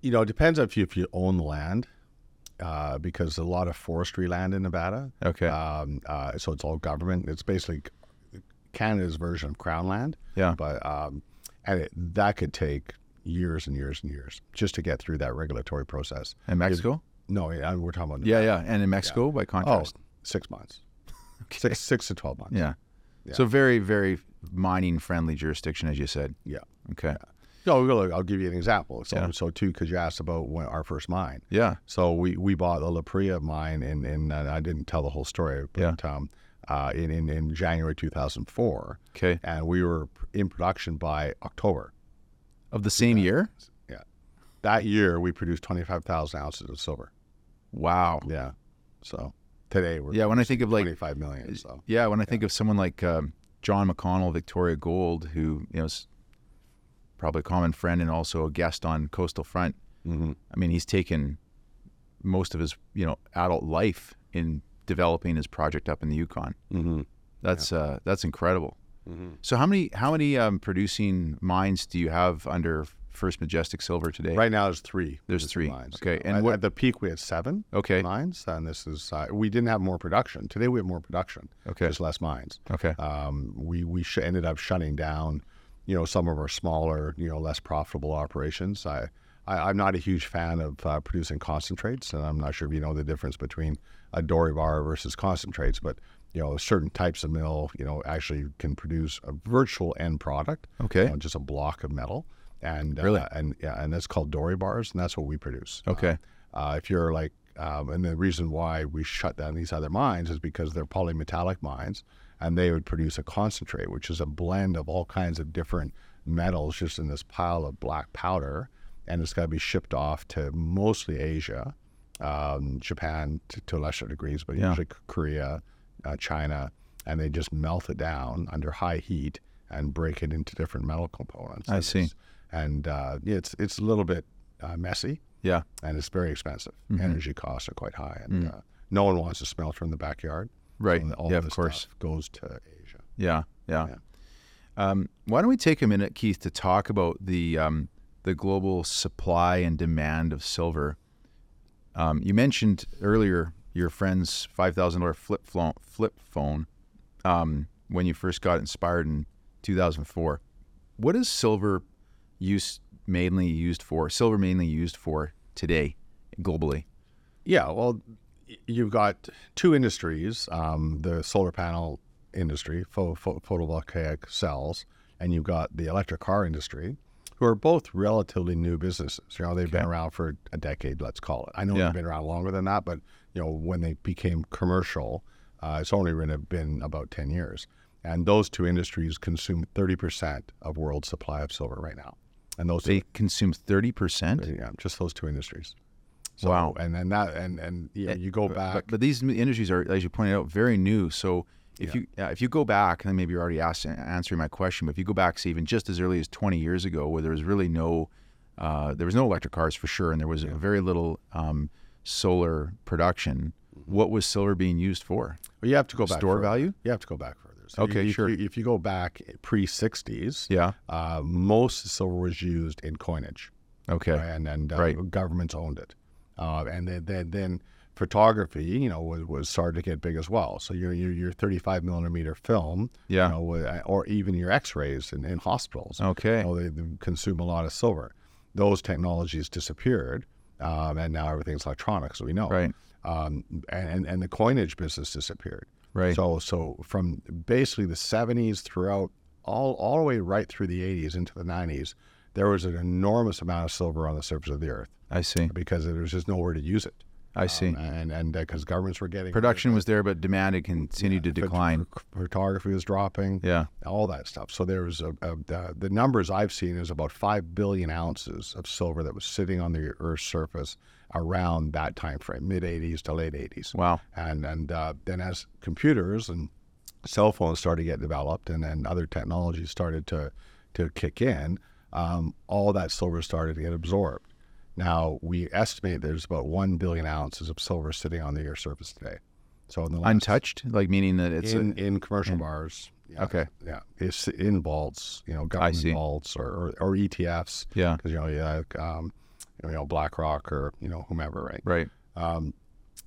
[SPEAKER 2] you know, it depends if you, if you own the land, uh, because a lot of forestry land in Nevada.
[SPEAKER 1] Okay.
[SPEAKER 2] Um, uh, so it's all government. It's basically Canada's version of crown land.
[SPEAKER 1] yeah.
[SPEAKER 2] But um, and it, that could take years and years and years just to get through that regulatory process.
[SPEAKER 1] In Mexico?
[SPEAKER 2] No, yeah, we're talking about
[SPEAKER 1] Yeah, yeah. And in Mexico, by
[SPEAKER 2] oh,
[SPEAKER 1] contrast.
[SPEAKER 2] six months, six six to twelve months.
[SPEAKER 1] Yeah.
[SPEAKER 2] Yeah.
[SPEAKER 1] So very, very mining friendly jurisdiction, as you said.
[SPEAKER 2] Yeah.
[SPEAKER 1] Okay.
[SPEAKER 2] No, look, I'll give you an example. So,
[SPEAKER 1] Yeah.
[SPEAKER 2] so too, because you asked about when our first mine.
[SPEAKER 1] Yeah.
[SPEAKER 2] So we, we bought the La Parrilla mine in, in uh, I didn't tell the whole story, but um, uh, in, in, in January 2004.
[SPEAKER 1] Okay.
[SPEAKER 2] And we were in production by October.
[SPEAKER 1] Of the same year?
[SPEAKER 2] Yeah. That year, we produced 25,000 ounces of silver.
[SPEAKER 1] Wow.
[SPEAKER 2] Yeah. So today, we're
[SPEAKER 1] Yeah. When I think of like
[SPEAKER 2] 25 million. So
[SPEAKER 1] Yeah, when I think of someone like um, John McConnell, Victoria Gold, who you know is probably a common friend and also a guest on Coastal Front.
[SPEAKER 2] mm-hmm.
[SPEAKER 1] I mean, he's taken most of his you know adult life in developing his project up in the Yukon.
[SPEAKER 2] Mm-hmm.
[SPEAKER 1] That's uh, that's incredible.
[SPEAKER 2] Mm-hmm.
[SPEAKER 1] So how many how many um, producing mines do you have under First Majestic Silver today?
[SPEAKER 2] Right now, there's three.
[SPEAKER 1] There's three.
[SPEAKER 2] Mines.
[SPEAKER 1] Okay, and
[SPEAKER 2] at,
[SPEAKER 1] what-
[SPEAKER 2] at the peak we had seven
[SPEAKER 1] Okay.
[SPEAKER 2] mines, and this is uh, we didn't have more production. Today we have more production.
[SPEAKER 1] Okay.
[SPEAKER 2] Just less mines.
[SPEAKER 1] Okay.
[SPEAKER 2] Um, we we sh- ended up shutting down, you know, some of our smaller, you know, less profitable operations. I, I I'm not a huge fan of uh, producing concentrates, and I'm not sure if you know the difference between a doré bar versus concentrates, but you know, certain types of mill, you know, actually can produce a virtual end product,
[SPEAKER 1] Okay.
[SPEAKER 2] you know, just a block of metal, and
[SPEAKER 1] Really?
[SPEAKER 2] uh, and yeah, and that's called doré bars, and that's what we produce.
[SPEAKER 1] Okay.
[SPEAKER 2] Uh, if you're like, um, and the reason why we shut down these other mines is because they're polymetallic mines, and they would produce a concentrate, which is a blend of all kinds of different metals just in this pile of black powder, and it's got to be shipped off to mostly Asia, um, Japan to, to lesser degrees, but
[SPEAKER 1] Yeah.
[SPEAKER 2] usually Korea, uh, China, and they just melt it down under high heat and break it into different metal components.
[SPEAKER 1] I
[SPEAKER 2] And
[SPEAKER 1] see.
[SPEAKER 2] it's- And uh, it's it's a little bit uh, messy
[SPEAKER 1] Yeah.
[SPEAKER 2] and it's very expensive.
[SPEAKER 1] Mm-hmm.
[SPEAKER 2] Energy costs are quite high, and
[SPEAKER 1] Mm.
[SPEAKER 2] uh, no one wants a smelter in the backyard.
[SPEAKER 1] Right.
[SPEAKER 2] So all
[SPEAKER 1] yeah.
[SPEAKER 2] of
[SPEAKER 1] Of course.
[SPEAKER 2] stuff goes to Asia.
[SPEAKER 1] Yeah, yeah.
[SPEAKER 2] Yeah.
[SPEAKER 1] Um, why don't we take a minute, Keith, to talk about the um, the global supply and demand of silver? Um, you mentioned earlier your friend's five thousand dollar flip phone, flip phone um, when you first got inspired in two thousand four. What is silver used mainly used for? Silver mainly used for today, globally.
[SPEAKER 2] Yeah, well, you've got two industries: um, the solar panel industry, pho- pho- photovoltaic cells, and you've got the electric car industry, who are both relatively new businesses. You know, they've been around for a decade, let's call it. I know
[SPEAKER 1] Yeah.
[SPEAKER 2] they've been around longer than that, but you know, when they became commercial, uh, it's only been, been about ten years. And those two industries consume 30% of world supply of silver right now. And those
[SPEAKER 1] They consume thirty percent.
[SPEAKER 2] yeah, just those two industries.
[SPEAKER 1] Wow.
[SPEAKER 2] And then that and and you, know, you go back
[SPEAKER 1] But, but these industries are, as you pointed out, very new. So if you uh, if you go back, and maybe you're already asked, answering my question, but if you go back, say even just as early as 20 years ago, where there was really no, uh, there was no electric cars for sure, and there was very little um, solar production.
[SPEAKER 2] Mm-hmm.
[SPEAKER 1] What was silver being used for?
[SPEAKER 2] Well, you have to go back
[SPEAKER 1] Store
[SPEAKER 2] further.
[SPEAKER 1] value?
[SPEAKER 2] You have to go back further. So
[SPEAKER 1] Okay,
[SPEAKER 2] if
[SPEAKER 1] sure.
[SPEAKER 2] You, if you go back pre '60s,
[SPEAKER 1] Yeah.
[SPEAKER 2] uh, most silver was used in coinage,
[SPEAKER 1] Okay.
[SPEAKER 2] right? and and uh,
[SPEAKER 1] Right.
[SPEAKER 2] governments owned it, uh, and then, then then photography, you know, was, was started to get big as well. So your your, your 35 millimeter film,
[SPEAKER 1] Yeah.
[SPEAKER 2] you know, or even your X-rays in, in hospitals,
[SPEAKER 1] Okay.
[SPEAKER 2] you know, they, they consume a lot of silver. Those technologies disappeared, um, and now everything's electronic, so we know.
[SPEAKER 1] Right.
[SPEAKER 2] Um, and and the coinage business disappeared.
[SPEAKER 1] Right.
[SPEAKER 2] So so from basically the 70s throughout all all the way right through the 80s into the 90s, there was an enormous amount of silver on the surface of the earth
[SPEAKER 1] I see.
[SPEAKER 2] because there was just nowhere to use it.
[SPEAKER 1] I see.
[SPEAKER 2] Um, and and because governments were getting
[SPEAKER 1] Production was there, but demand had continued to decline.
[SPEAKER 2] photography was dropping.
[SPEAKER 1] Yeah.
[SPEAKER 2] all that stuff. So there was a, a the, the numbers I've seen is about five billion ounces of silver that was sitting on the Earth's surface around that time frame, mid 80s to late 80s.
[SPEAKER 1] Wow.
[SPEAKER 2] And and uh, then as computers and cell phones started to get developed, and then other technologies started to to kick in, um, all that silver started to get absorbed. Now we estimate there's about one billion ounces of silver sitting on the Earth's surface today. So in the last,
[SPEAKER 1] Untouched, like meaning that it's a-
[SPEAKER 2] in, in commercial bars. Yeah,
[SPEAKER 1] Okay.
[SPEAKER 2] Yeah, it's in vaults, you know, government vaults or, or, or ETFs.
[SPEAKER 1] yeah.
[SPEAKER 2] Because you know, yeah, um, you know, BlackRock or you know whomever, right?
[SPEAKER 1] Right.
[SPEAKER 2] Um,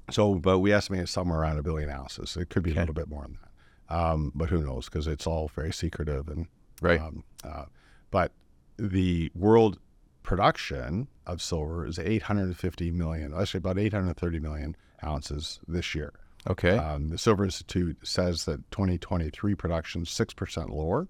[SPEAKER 2] so, but we estimate it's somewhere around a billion ounces. It could be
[SPEAKER 1] Okay.
[SPEAKER 2] a little bit more than that, um, but who knows? Because it's all very secretive and
[SPEAKER 1] Right.
[SPEAKER 2] Um, uh, but the world production of silver is 850 million, actually about 830 million ounces this year.
[SPEAKER 1] Okay.
[SPEAKER 2] Um, the Silver Institute says that 2023 production is 6% lower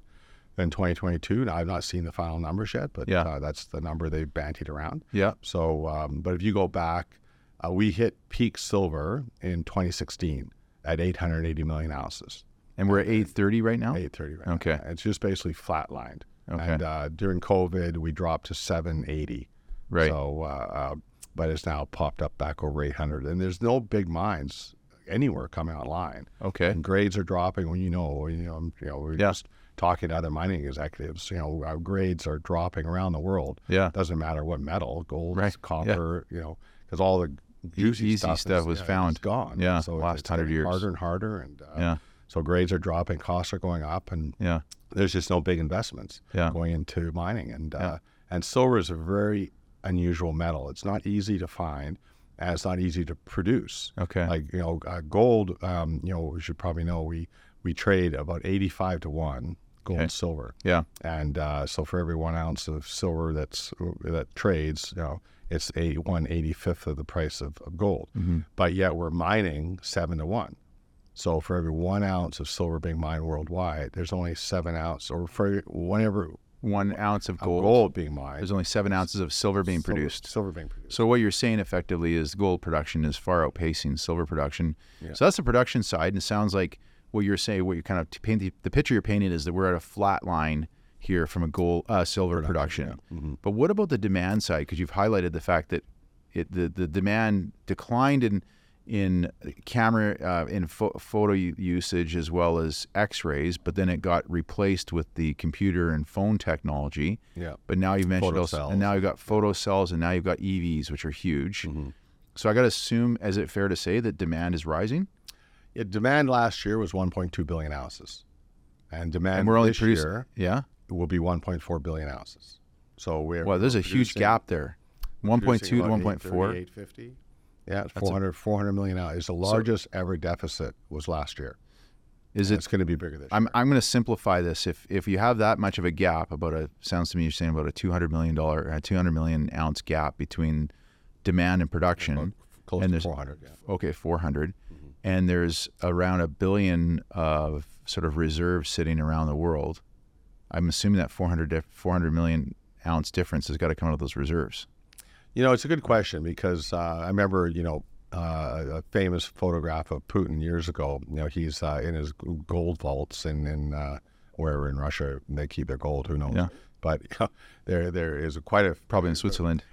[SPEAKER 2] than 2022. Now, I've not seen the final numbers yet, but
[SPEAKER 1] Yeah.
[SPEAKER 2] uh, that's the number they've bantied around.
[SPEAKER 1] yeah.
[SPEAKER 2] So, um, but if you go back, uh, we hit peak silver in 2016 at 880 million ounces.
[SPEAKER 1] And we're at 830 right now?
[SPEAKER 2] 830 right
[SPEAKER 1] Okay.
[SPEAKER 2] now. It's just basically flatlined.
[SPEAKER 1] Okay.
[SPEAKER 2] And uh, during COVID, we dropped to 780.
[SPEAKER 1] Right.
[SPEAKER 2] So, uh, uh, but it's now popped up back over 800. And there's no big mines anywhere coming online.
[SPEAKER 1] Okay.
[SPEAKER 2] And grades are dropping. When you know, you know, you know, we're
[SPEAKER 1] Yeah.
[SPEAKER 2] just talking to other mining executives. You know, our grades are dropping around the world.
[SPEAKER 1] Yeah.
[SPEAKER 2] Doesn't matter what metal, gold,
[SPEAKER 1] Right. Yeah.
[SPEAKER 2] copper. You know, because all the juicy
[SPEAKER 1] easy
[SPEAKER 2] stuff,
[SPEAKER 1] stuff
[SPEAKER 2] is,
[SPEAKER 1] was
[SPEAKER 2] yeah,
[SPEAKER 1] found.
[SPEAKER 2] Gone.
[SPEAKER 1] Yeah,
[SPEAKER 2] so
[SPEAKER 1] last
[SPEAKER 2] it's
[SPEAKER 1] 100 years.
[SPEAKER 2] harder and harder, and uh,
[SPEAKER 1] Yeah.
[SPEAKER 2] So grades are dropping, costs are going up, and
[SPEAKER 1] Yeah.
[SPEAKER 2] there's just no big investments
[SPEAKER 1] Yeah.
[SPEAKER 2] going into mining. And uh, and silver is a very unusual metal. It's not easy to find, and it's not easy to produce.
[SPEAKER 1] Okay.
[SPEAKER 2] Like you know, uh, gold. Um, you know, you should probably know we we trade about eighty-five to one gold
[SPEAKER 1] Okay.
[SPEAKER 2] and silver,
[SPEAKER 1] yeah.
[SPEAKER 2] and uh, so for every one ounce of silver that's that trades, you know, it's a one eighty-fifth of the price of, of gold.
[SPEAKER 1] Mm-hmm.
[SPEAKER 2] But yet we're mining seven to one. So for every one ounce of silver being mined worldwide, there's only seven ounce, or for whenever
[SPEAKER 1] One ounce of gold.
[SPEAKER 2] gold, being mined,
[SPEAKER 1] There's only seven ounces of silver being
[SPEAKER 2] silver-
[SPEAKER 1] produced.
[SPEAKER 2] Silver being produced.
[SPEAKER 1] So what you're saying effectively is gold production is far outpacing silver production.
[SPEAKER 2] Yeah.
[SPEAKER 1] So that's the production side, and it sounds like what you're saying, what you're kind of t- painting, the picture you're painting is that we're at a flat line here from a gold uh, silver production.
[SPEAKER 2] Mm-hmm.
[SPEAKER 1] But what about the demand side? Because you've highlighted the fact that it the, the demand declined in in camera uh, in pho- photo usage as well as X-rays, but then it got replaced with the computer and phone technology.
[SPEAKER 2] Yeah.
[SPEAKER 1] But now you've mentioned
[SPEAKER 2] Photo
[SPEAKER 1] also,
[SPEAKER 2] cells.
[SPEAKER 1] and now you've got photo cells, and now you've got EVs, which are huge.
[SPEAKER 2] Mm-hmm.
[SPEAKER 1] So I got to assume, is it fair to say that demand is rising?
[SPEAKER 2] Yeah, demand last year was 1.2 billion ounces, and demand
[SPEAKER 1] And we're only
[SPEAKER 2] this
[SPEAKER 1] producing,
[SPEAKER 2] year
[SPEAKER 1] yeah.
[SPEAKER 2] will be 1.4 billion ounces. So we're
[SPEAKER 1] Well, there's a huge gap there, 1.2 to 1.4.
[SPEAKER 2] 850. Yeah, it's
[SPEAKER 1] That's a-
[SPEAKER 2] 400, 400 million ounces. It's the largest ever deficit was last year.
[SPEAKER 1] Is
[SPEAKER 2] And
[SPEAKER 1] it?
[SPEAKER 2] It's going to be bigger this
[SPEAKER 1] I'm
[SPEAKER 2] year.
[SPEAKER 1] I'm going to simplify this. If if you have that much of a gap, about a sounds to me you're saying about a 200 million dollar, a 200 million ounce gap between demand and production.
[SPEAKER 2] Close
[SPEAKER 1] and
[SPEAKER 2] to
[SPEAKER 1] there's-
[SPEAKER 2] 400. Yeah.
[SPEAKER 1] Okay, 400,
[SPEAKER 2] Mm-hmm.
[SPEAKER 1] and there's around a billion of sort of reserves sitting around the world. I'm assuming that 400 400 million ounce difference has got to come out of those reserves.
[SPEAKER 2] You know, it's a good question because uh, I remember, you know, uh, a famous photograph of Putin years ago. You know, he's uh, in his gold vaults in, in uh, wherever in Russia they keep their gold. Who knows?
[SPEAKER 1] Yeah.
[SPEAKER 2] But there there is quite a
[SPEAKER 1] Probably in Switzerland.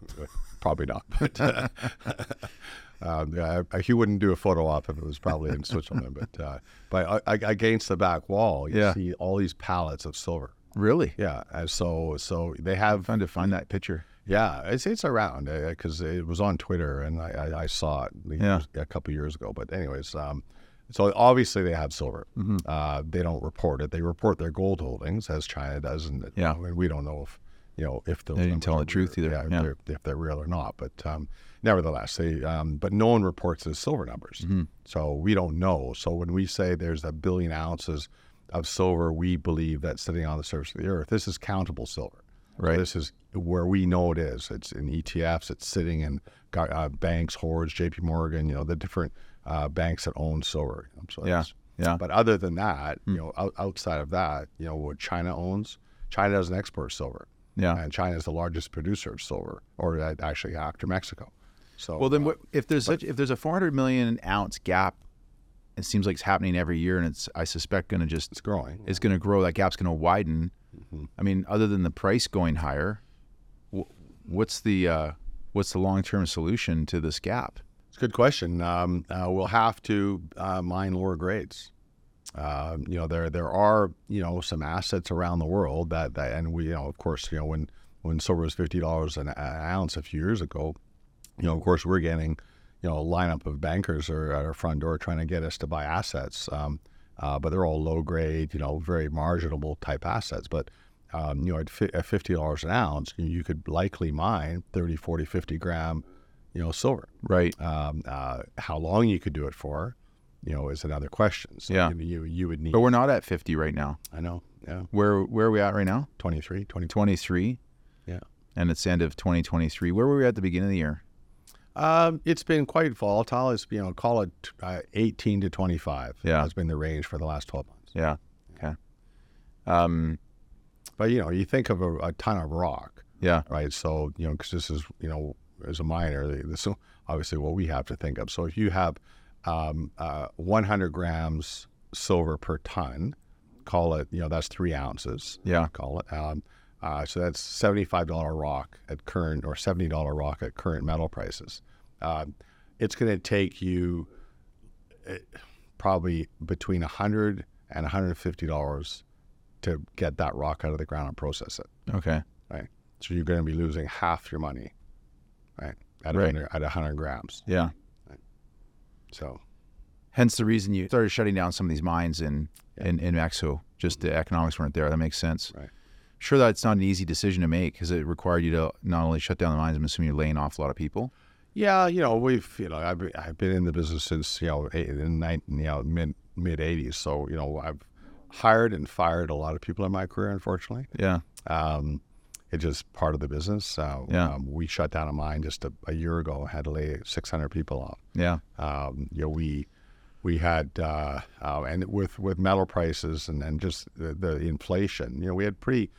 [SPEAKER 2] probably not. But uh, um, yeah, I- he wouldn't do a photo op if it was probably in Switzerland. But uh, but uh, against the back wall, you
[SPEAKER 1] Yeah.
[SPEAKER 2] see all these pallets of silver.
[SPEAKER 1] Really?
[SPEAKER 2] Yeah, and so so they have
[SPEAKER 1] Fun to find that picture.
[SPEAKER 2] Yeah, it's it's around because it was on Twitter and I, I, I saw it
[SPEAKER 1] Yeah.
[SPEAKER 2] a couple years ago. But anyways, um, so obviously they have silver.
[SPEAKER 1] Mm-hmm.
[SPEAKER 2] Uh, they don't report it. They report their gold holdings as China does, and
[SPEAKER 1] Yeah.
[SPEAKER 2] Mean, we don't know if you know if
[SPEAKER 1] They didn't tell the truth either.
[SPEAKER 2] Yeah, if,
[SPEAKER 1] Yeah.
[SPEAKER 2] They're, if they're real or not. But um, nevertheless, they um, but no one reports the silver numbers,
[SPEAKER 1] Mm-hmm.
[SPEAKER 2] so we don't know. So when we say there's a billion ounces of silver, we believe that's sitting on the surface of the earth. This is countable silver. So
[SPEAKER 1] Right.
[SPEAKER 2] this is where we know it is. It's in ETFs. It's sitting in uh, banks, Hordes, J.P. Morgan. You know the different uh, banks that own silver. So
[SPEAKER 1] Yeah. Yeah.
[SPEAKER 2] But other than that,
[SPEAKER 1] Hmm.
[SPEAKER 2] you know, out, outside of that, you know, what China owns, China doesn't export silver,
[SPEAKER 1] Yeah.
[SPEAKER 2] and China is the largest producer of silver, or actually after Mexico. So
[SPEAKER 1] Well, then,
[SPEAKER 2] uh,
[SPEAKER 1] what, if there's such, if there's a 400 million ounce gap, it seems like it's happening every year, and it's I suspect going to just
[SPEAKER 2] it's growing.
[SPEAKER 1] it's going to grow. That gap's going to widen. I mean, other than the price going higher, wh- what's the uh, what's the long term solution to this gap?
[SPEAKER 2] It's a good question. Um, uh, we'll have to uh, mine lower grades. Uh, you know, there there are you know some assets around the world that, that and we you know of course you know when when silver was fifty dollars an, an ounce a few years ago, you know of course we're getting you know a lineup of bankers are at our front door trying to get us to buy assets, um, uh, but they're all low grade, you know, very marginable type assets. But um, you know, at, fi- at fifty dollars an ounce, you, could likely mine 30, 40, 50 gram, you know, silver.
[SPEAKER 1] Right.
[SPEAKER 2] Um, uh, how long you could do it for, you know, is another question. So
[SPEAKER 1] Yeah.
[SPEAKER 2] you, you you would need.
[SPEAKER 1] But we're not at 50 right now.
[SPEAKER 2] I know. Yeah.
[SPEAKER 1] Where where are we at right now?
[SPEAKER 2] 23, 20.
[SPEAKER 1] 23.
[SPEAKER 2] Yeah.
[SPEAKER 1] And it's the end of 2023. Where were we at the beginning of the year?
[SPEAKER 2] Um, it's been quite volatile. It's you know, call it uh, 18 to 25.
[SPEAKER 1] Yeah.
[SPEAKER 2] has been the range for the last 12 months.
[SPEAKER 1] Yeah. Okay. Um.
[SPEAKER 2] But you know, you think of a, a ton of rock,
[SPEAKER 1] Yeah.
[SPEAKER 2] right? So you know, because this is you know, as a miner, this is obviously what we have to think of. So if you have um, uh, 100 grams silver per ton, call it you know that's three ounces.
[SPEAKER 1] Yeah.
[SPEAKER 2] call it. Um, uh, so that's seventy-five dollar rock at current or seventy dollar rock at current metal prices. Um, it's going to take you uh, probably between a hundred and one hundred and fifty dollars to get that rock out of the ground and process it.
[SPEAKER 1] Okay.
[SPEAKER 2] Right. So you're going to be losing half your money. Right. at
[SPEAKER 1] Right.
[SPEAKER 2] 100, at 100 grams.
[SPEAKER 1] Yeah.
[SPEAKER 2] So
[SPEAKER 1] Hence the reason you started shutting down some of these mines in,
[SPEAKER 2] Yeah.
[SPEAKER 1] in, in Mexico. Just the economics weren't there. That makes sense.
[SPEAKER 2] Right.
[SPEAKER 1] Sure, that's not an easy decision to make because it required you to not only shut down the mines, I'm assuming you're laying off a lot of people.
[SPEAKER 2] Yeah, you know, we've you know, I've been, I've been in the business since you know eight- in the nine, you know mid mid '80s. So you know, I've hired and fired a lot of people in my career. Unfortunately,
[SPEAKER 1] Yeah.
[SPEAKER 2] um, it's just part of the business. Uh,
[SPEAKER 1] Yeah.
[SPEAKER 2] um, we shut down a mine just a, a year ago. Had to lay 600 people off.
[SPEAKER 1] Yeah.
[SPEAKER 2] Um, you know, we we had uh, uh, and with with metal prices and, and just the, the inflation. You know, we had pretty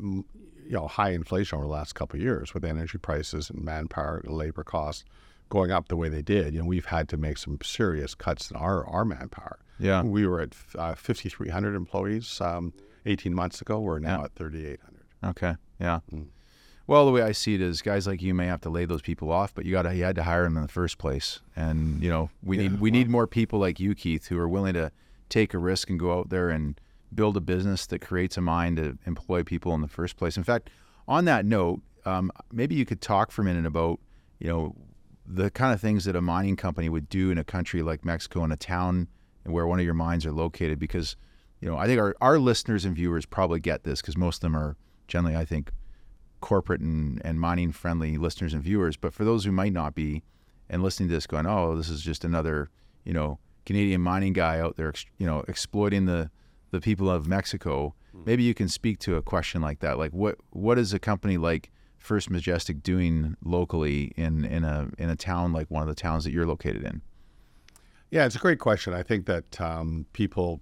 [SPEAKER 2] you know high inflation over the last couple of years with energy prices and manpower, labor costs going up the way they did. You know, we've had to make some serious cuts in our our manpower.
[SPEAKER 1] Yeah.
[SPEAKER 2] We were at uh, 5,300 employees um, 18 months ago. We're now
[SPEAKER 1] Yeah.
[SPEAKER 2] at 3,800.
[SPEAKER 1] Okay. Yeah.
[SPEAKER 2] Mm.
[SPEAKER 1] Well, the way I see it is, guys like you may have to lay those people off, but you got to you had to hire them in the first place, and you know we
[SPEAKER 2] Yeah,
[SPEAKER 1] need we need more people like you, Keith, who are willing to take a risk and go out there and build a business that creates a mine to employ people in the first place. In fact, on that note, um, maybe you could talk for a minute about you know the kind of things that a mining company would do in a country like Mexico, in a town where one of your mines are located, because you know I think our, our listeners and viewers probably get this because most of them are generally, I think, corporate and, and mining friendly listeners and viewers. But for those who might not be and listening to this going, oh, this is just another, you know, Canadian mining guy out there, you know, exploiting the, the people of Mexico. Maybe you can speak to a question like that. Like what, what is a company like First Majestic doing locally in, in a, in a town like one of the towns that you're located in?
[SPEAKER 2] Yeah, it's a great question. I think that um, people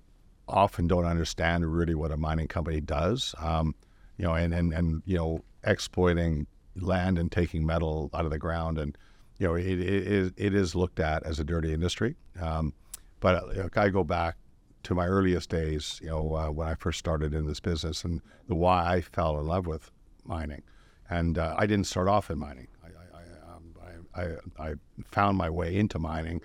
[SPEAKER 2] often don't understand really what a mining company does. Um, you know, and, and, and you know, exploiting land and taking metal out of the ground, and you know, it, it is it is looked at as a dirty industry. Um, but uh, if I go back to my earliest days, you know, uh, when I first started in this business, and the why I fell in love with mining, and uh, I didn't start off in mining. I I, I, um, I, found my way into mining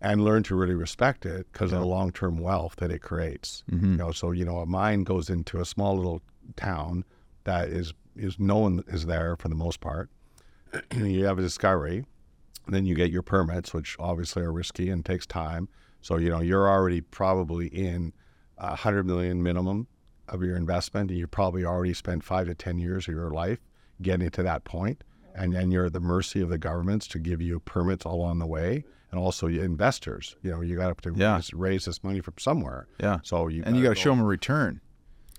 [SPEAKER 2] and learn to really respect it because of the long-term wealth that it creates. You know, so you know, a mine goes into a small little town that is is no one is there for the most part. you have a discovery, then you get your permits, which obviously are risky and takes time. So you know, you're already probably in a hundred million minimum of your investment, and you probably already spent five to ten years of your life getting to that point, and then you're at the mercy of the governments to give you permits along the way, and also investors. You know, you got to
[SPEAKER 1] Yeah.
[SPEAKER 2] raise, raise this money from somewhere.
[SPEAKER 1] Yeah.
[SPEAKER 2] So you
[SPEAKER 1] And you got to show them a return.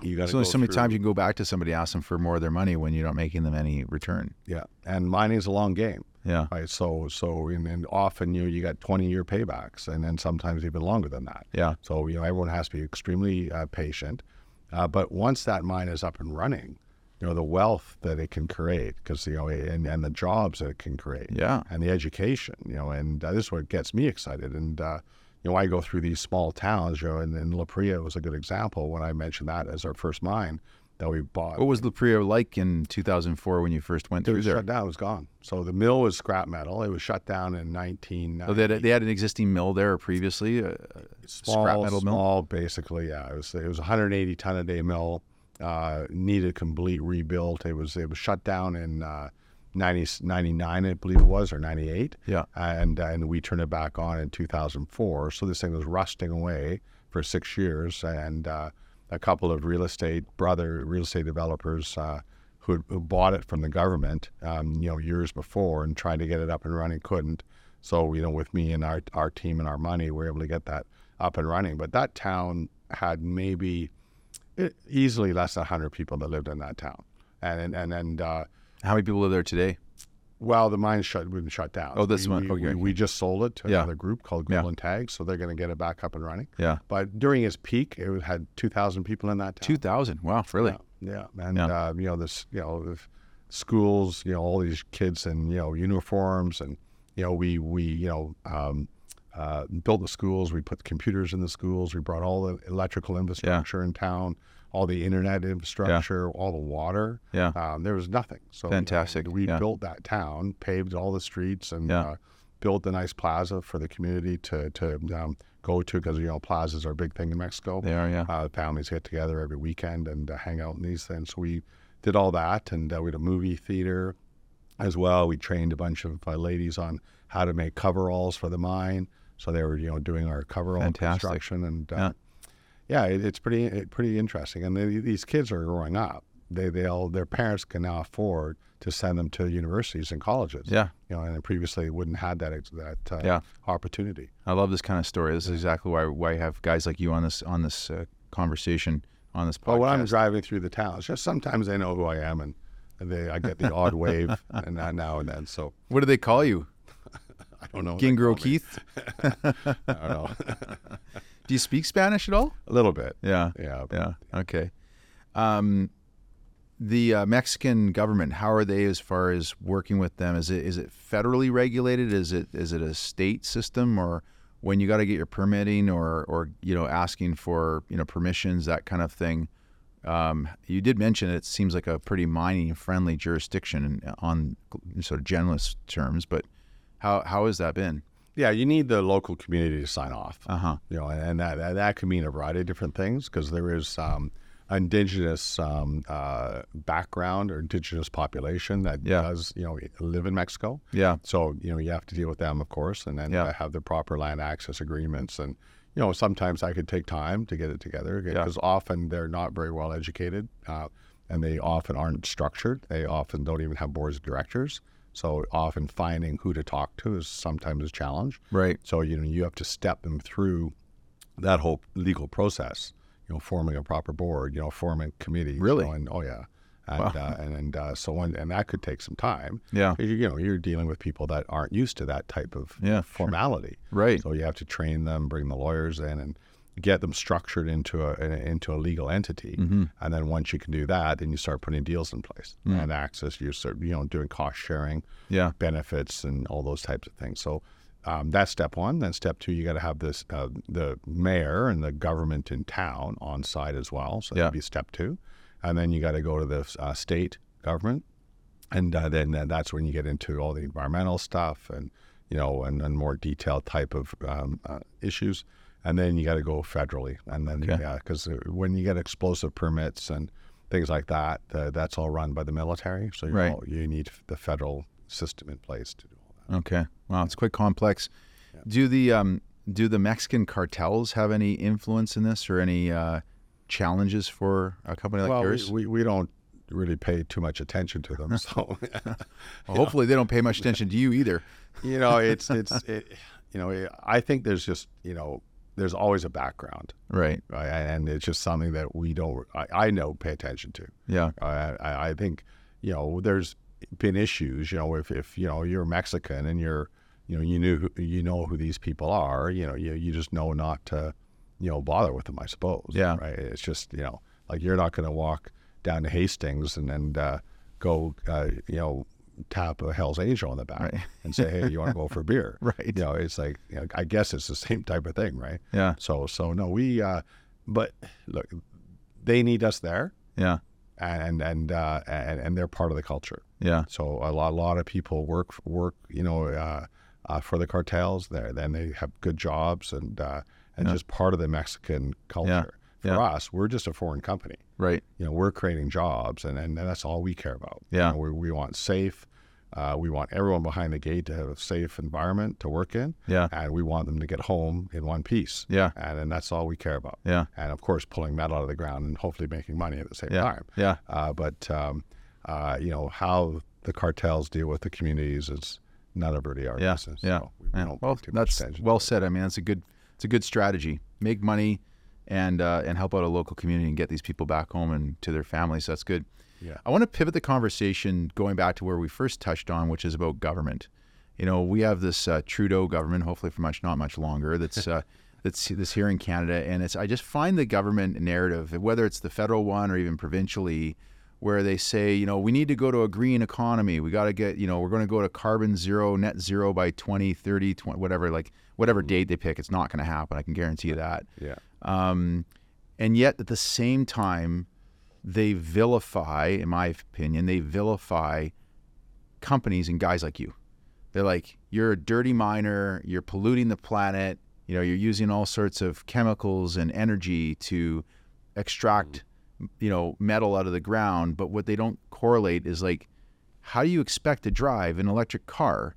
[SPEAKER 2] You got
[SPEAKER 1] There's only so many times you can go back to somebody, ask them for more of their money when you're not making them any return.
[SPEAKER 2] Yeah, and mining is a long game.
[SPEAKER 1] Yeah.
[SPEAKER 2] Right. So so and, and often you know, you got 20 year paybacks, and then sometimes even longer than that.
[SPEAKER 1] Yeah.
[SPEAKER 2] So you know everyone has to be extremely uh, patient. Uh, but once that mine is up and running, you know the wealth that it can create, because you know and, and the jobs that it can create,
[SPEAKER 1] Yeah.
[SPEAKER 2] and the education, you know, and uh, this is what gets me excited. And uh, you know I go through these small towns, you know, and, and La Parrilla was a good example when I mentioned that as our first mine that we bought.
[SPEAKER 1] What was La Parrilla like in 2004 when you first went
[SPEAKER 2] It
[SPEAKER 1] through
[SPEAKER 2] was
[SPEAKER 1] there?
[SPEAKER 2] shut down. It was gone. So the mill was scrap metal. It was shut down in 19.
[SPEAKER 1] Oh, they, had, they had an existing mill there previously, a,
[SPEAKER 2] small,
[SPEAKER 1] scrap metal mill.
[SPEAKER 2] small, basically. Yeah, it was it was 180 ton a day mill. Uh, needed complete rebuilt. It was it was shut down in uh, 90, 99, I believe it was, or 98.
[SPEAKER 1] Yeah.
[SPEAKER 2] and and we turned it back on in 2004. So this thing was rusting away for six years, and uh, a couple of real estate brother real estate developers uh, who, who bought it from the government, um, you know, years before, and tried to get it up and running, couldn't. So you know, with me and our our team and our money, we were able to get that up and running. But that town had maybe eh, easily less than 100 people that lived in that town, and and and, and uh,
[SPEAKER 1] How many people live there today?
[SPEAKER 2] Well, the mine's shut been shut down.
[SPEAKER 1] Oh, this
[SPEAKER 2] we,
[SPEAKER 1] one-
[SPEAKER 2] We,
[SPEAKER 1] okay,
[SPEAKER 2] we, we just sold it to
[SPEAKER 1] Yeah.
[SPEAKER 2] another group called
[SPEAKER 1] Yeah.
[SPEAKER 2] Golden Tag, so they're going to get it back up and running.
[SPEAKER 1] Yeah.
[SPEAKER 2] But during its peak, it had 2,000 people in that town.
[SPEAKER 1] 2,000. Wow, really?
[SPEAKER 2] Yeah, yeah. and
[SPEAKER 1] Yeah.
[SPEAKER 2] Uh, you know this, you know, schools, you know, all these kids in you know uniforms, and you know we we you know um, uh, built the schools. We put computers in the schools. We brought all the electrical infrastructure in town, all the internet infrastructure, all the water.
[SPEAKER 1] Yeah.
[SPEAKER 2] Um, there was nothing. So you know,
[SPEAKER 1] Fantastic,
[SPEAKER 2] we
[SPEAKER 1] yeah.
[SPEAKER 2] built that town, paved all the streets, and
[SPEAKER 1] Yeah.
[SPEAKER 2] uh, built a nice plaza for the community to to um, go to because you know plazas are a big thing in Mexico.
[SPEAKER 1] They are, yeah.
[SPEAKER 2] Uh, families get together every weekend and uh, hang out in these things. So we did all that, and uh, we had a movie theater, as well. We trained a bunch of uh, ladies on how to make coveralls for the mine. So they were, you know, doing our coverall
[SPEAKER 1] Fantastic.
[SPEAKER 2] construction, and uh,
[SPEAKER 1] Yeah.
[SPEAKER 2] Yeah, it, it's pretty it, pretty interesting. And they, these kids are growing up. They they all their parents can now afford to send them to universities and colleges.
[SPEAKER 1] Yeah.
[SPEAKER 2] you know, and previously they wouldn't had that that uh,
[SPEAKER 1] Yeah.
[SPEAKER 2] opportunity.
[SPEAKER 1] I love this kind of story. This is exactly why why I have guys like you on this on this uh, conversation on this podcast.
[SPEAKER 2] But when I'm driving through the town, it's just sometimes they know who I am, and, they I get the odd wave and now, now and then. So
[SPEAKER 1] what do they call you?
[SPEAKER 2] I don't know.
[SPEAKER 1] Gingro. Keith?
[SPEAKER 2] I don't know.
[SPEAKER 1] Do you speak Spanish at all?
[SPEAKER 2] a little bit.
[SPEAKER 1] Yeah.
[SPEAKER 2] Yeah.
[SPEAKER 1] Yeah. Okay. Um, the uh, Mexican government, how are they as far as working with them? Is it is it federally regulated? Is it is it a state system, or when you got to get your permitting, or or you know asking for you know permissions, that kind of thing? Um, you did mention it seems like a pretty mining friendly jurisdiction on sort of generalist terms, but how how has that been?
[SPEAKER 2] Yeah, you need the local community to sign off.
[SPEAKER 1] Uh huh.
[SPEAKER 2] You know, and, that, that that can mean a variety of different things because there is um, indigenous um, uh, background or indigenous population that
[SPEAKER 1] Yeah.
[SPEAKER 2] does you know live in Mexico.
[SPEAKER 1] Yeah.
[SPEAKER 2] So you know you have to deal with them, of course, and then
[SPEAKER 1] Yeah.
[SPEAKER 2] have the proper land access agreements. And you know sometimes I could take time to get it together because often they're not very well educated, uh, and they often aren't structured. They often don't even have boards of directors. So often finding who to talk to is sometimes a challenge.
[SPEAKER 1] Right.
[SPEAKER 2] So you know you have to step them through that whole legal process. You know, forming a proper board. You know, forming committees. you
[SPEAKER 1] Really?
[SPEAKER 2] know, and oh yeah, and uh, and and uh, so when, and that could take some time.
[SPEAKER 1] Yeah,
[SPEAKER 2] You, you know, you're dealing with people that aren't used to that type of
[SPEAKER 1] Yeah, sure.
[SPEAKER 2] formality.
[SPEAKER 1] Right.
[SPEAKER 2] So you have to train them, bring the lawyers in, and get them structured into a in- into a legal entity.
[SPEAKER 1] Mm-hmm.
[SPEAKER 2] And then once you can do that, then you start putting deals in place
[SPEAKER 1] Mm.
[SPEAKER 2] and access. You start you know doing cost sharing
[SPEAKER 1] Yeah.
[SPEAKER 2] benefits and all those types of things. So um, that's step one. Then step two, you got to have this uh, the mayor and the government in town on side as well. So
[SPEAKER 1] Yeah.
[SPEAKER 2] that'd be step two, and then you got to go to the uh, state government, and uh, then that's when you get into all the environmental stuff and you know and, and more detailed type of um, uh, issues. And then you got to go federally, and then
[SPEAKER 1] Okay.
[SPEAKER 2] yeah, because when you get explosive permits and things like that, uh, that's all run by the military. So you,
[SPEAKER 1] Right.
[SPEAKER 2] know, you need the federal system in place to do all that.
[SPEAKER 1] Okay. Wow, it's quite complex. Do the um, do the Mexican cartels have any influence in this, or any uh, challenges for a company like
[SPEAKER 2] well, we,
[SPEAKER 1] yours?
[SPEAKER 2] we, we don't really pay too much attention to them. So,
[SPEAKER 1] Well, hopefully, they don't pay much attention to you either.
[SPEAKER 2] you know, it's it's it, you know, I think there's just you know, there's always a background,
[SPEAKER 1] Right.
[SPEAKER 2] right? and it's just something that we don't. I, I know pay attention to.
[SPEAKER 1] Yeah.
[SPEAKER 2] I, I think you know, there's been issues. You know, if if you know you're Mexican and you're you know you knew who, you know who these people are. You know, you you just know not to you know bother with them. I suppose.
[SPEAKER 1] Yeah.
[SPEAKER 2] Right. It's just you know like you're not going to walk down to Hastings and and uh, go uh, you know tap a Hell's Angel on the back
[SPEAKER 1] Right.
[SPEAKER 2] and say, hey, you want to go for a beer?
[SPEAKER 1] Right.
[SPEAKER 2] You know, it's like you know, I guess it's the same type of thing, right?
[SPEAKER 1] Yeah.
[SPEAKER 2] So so no, we uh, but look, they need us there
[SPEAKER 1] Yeah.
[SPEAKER 2] and and uh, and and they're part of the culture.
[SPEAKER 1] Yeah.
[SPEAKER 2] So a lot, a lot of people work work you know uh, uh, for the cartels there. Then they have good jobs and uh, and
[SPEAKER 1] Yeah.
[SPEAKER 2] just part of the Mexican culture. For
[SPEAKER 1] Yeah.
[SPEAKER 2] us, we're just a foreign company.
[SPEAKER 1] Right.
[SPEAKER 2] You know, we're creating jobs, and, and that's all we care about.
[SPEAKER 1] Yeah.
[SPEAKER 2] You know, we, we want safe. Uh, we want everyone behind the gate to have a safe environment to work in,
[SPEAKER 1] Yeah.
[SPEAKER 2] and we want them to get home in one piece.
[SPEAKER 1] Yeah.
[SPEAKER 2] And, and that's all we care about.
[SPEAKER 1] Yeah.
[SPEAKER 2] And of course, pulling metal out of the ground and hopefully making money at the same
[SPEAKER 1] Yeah.
[SPEAKER 2] time.
[SPEAKER 1] Yeah.
[SPEAKER 2] Uh, but um, uh, you know how the cartels deal with the communities is of really our
[SPEAKER 1] Yeah.
[SPEAKER 2] business.
[SPEAKER 1] Yeah.
[SPEAKER 2] So we
[SPEAKER 1] Yeah.
[SPEAKER 2] don't
[SPEAKER 1] Well,
[SPEAKER 2] pay too much
[SPEAKER 1] that's well said. I mean, that's a good it's a good strategy. Make money and uh, and help out a local community and get these people back home and to their families. So That's good.
[SPEAKER 2] Yeah.
[SPEAKER 1] I want to pivot the conversation going back to where we first touched on, which is about government. You know, we have this uh, Trudeau government, hopefully for much not much longer. That's uh, that's that's here in Canada, and it's I just find the government narrative, whether it's the federal one or even provincially, where they say, you know, we need to go to a green economy. We got to get, you know, we're going to go to carbon zero, net zero by 2030, 20, whatever, like whatever date they pick. It's not going to happen. I can guarantee you that.
[SPEAKER 2] Yeah.
[SPEAKER 1] Um, and yet at the same time, they vilify, in my opinion, they vilify companies and guys like you. They're like, you're a dirty miner, you're polluting the planet, you know, you're using all sorts of chemicals and energy to extract, you know, metal out of the ground. But what they don't correlate is like how do you expect to drive an electric car,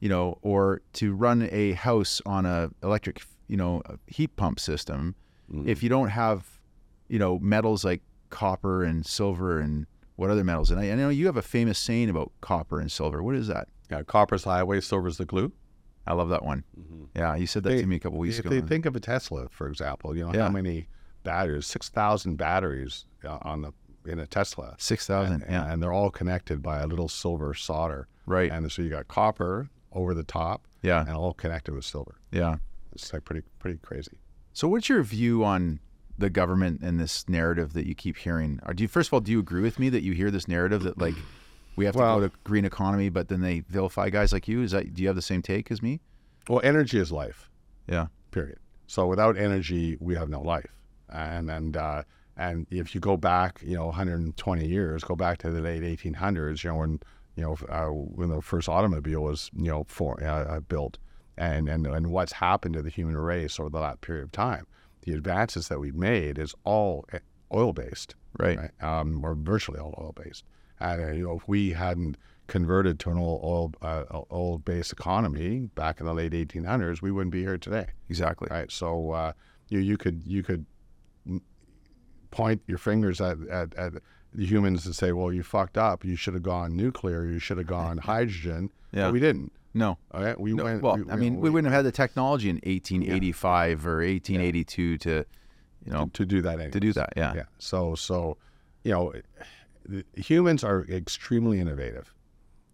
[SPEAKER 1] you know, or to run a house on a electric, you know, heat pump system
[SPEAKER 2] Mm-hmm.
[SPEAKER 1] if you don't have, you know, metals like copper and silver and what other metals? And I, I know you have a famous saying about copper and silver. What is that?
[SPEAKER 2] Yeah, copper's the highway, silver's the glue.
[SPEAKER 1] I love that one. Yeah, you said that
[SPEAKER 2] They-
[SPEAKER 1] to me a couple weeks
[SPEAKER 2] If
[SPEAKER 1] ago.
[SPEAKER 2] they think of a Tesla, for example, you know
[SPEAKER 1] Yeah.
[SPEAKER 2] how many batteries? Six thousand batteries uh, on the in a Tesla,
[SPEAKER 1] Six thousand.
[SPEAKER 2] and,
[SPEAKER 1] Yeah.
[SPEAKER 2] and they're all connected by a little silver solder.
[SPEAKER 1] Right.
[SPEAKER 2] And so you got copper over the top,
[SPEAKER 1] Yeah.
[SPEAKER 2] and all connected with silver.
[SPEAKER 1] Yeah.
[SPEAKER 2] It's like pretty pretty crazy.
[SPEAKER 1] So, what's your view on the government and this narrative that you keep hearing? Or do you, first of all, do you agree with me that you hear this narrative that like we have
[SPEAKER 2] Well-
[SPEAKER 1] to go to green economy, but then they vilify guys like you? Is that do you have the same take as me?
[SPEAKER 2] Well, energy is life.
[SPEAKER 1] Yeah.
[SPEAKER 2] period. So without energy, we have no life. And and uh, and if you go back, you know, 120 years, go back to the late 1800s, you know, when you know uh, when the first automobile was you know for, uh, uh, built, and and and what's happened to the human race over that period of time. The advances that we've made is all oil based,
[SPEAKER 1] Right.
[SPEAKER 2] right? Um, or virtually all oil based. And uh, you know, if we hadn't converted to an oil oil, uh, oil based economy back in the late 1800s, we wouldn't be here today
[SPEAKER 1] Exactly.
[SPEAKER 2] right? So uh, you you could you could point your fingers at, at, at the humans to say, well, you fucked up. You should have gone nuclear. You should have gone hydrogen.
[SPEAKER 1] Yeah.
[SPEAKER 2] But we didn't.
[SPEAKER 1] No.
[SPEAKER 2] Okay, we
[SPEAKER 1] No,
[SPEAKER 2] went.
[SPEAKER 1] well,
[SPEAKER 2] we-
[SPEAKER 1] I mean, we
[SPEAKER 2] we-
[SPEAKER 1] wouldn't have had the technology in 1885 or 1882 to, you know,
[SPEAKER 2] to do that. Anyways.
[SPEAKER 1] to do that. Yeah.
[SPEAKER 2] Yeah. So so, you know, the, humans are extremely innovative,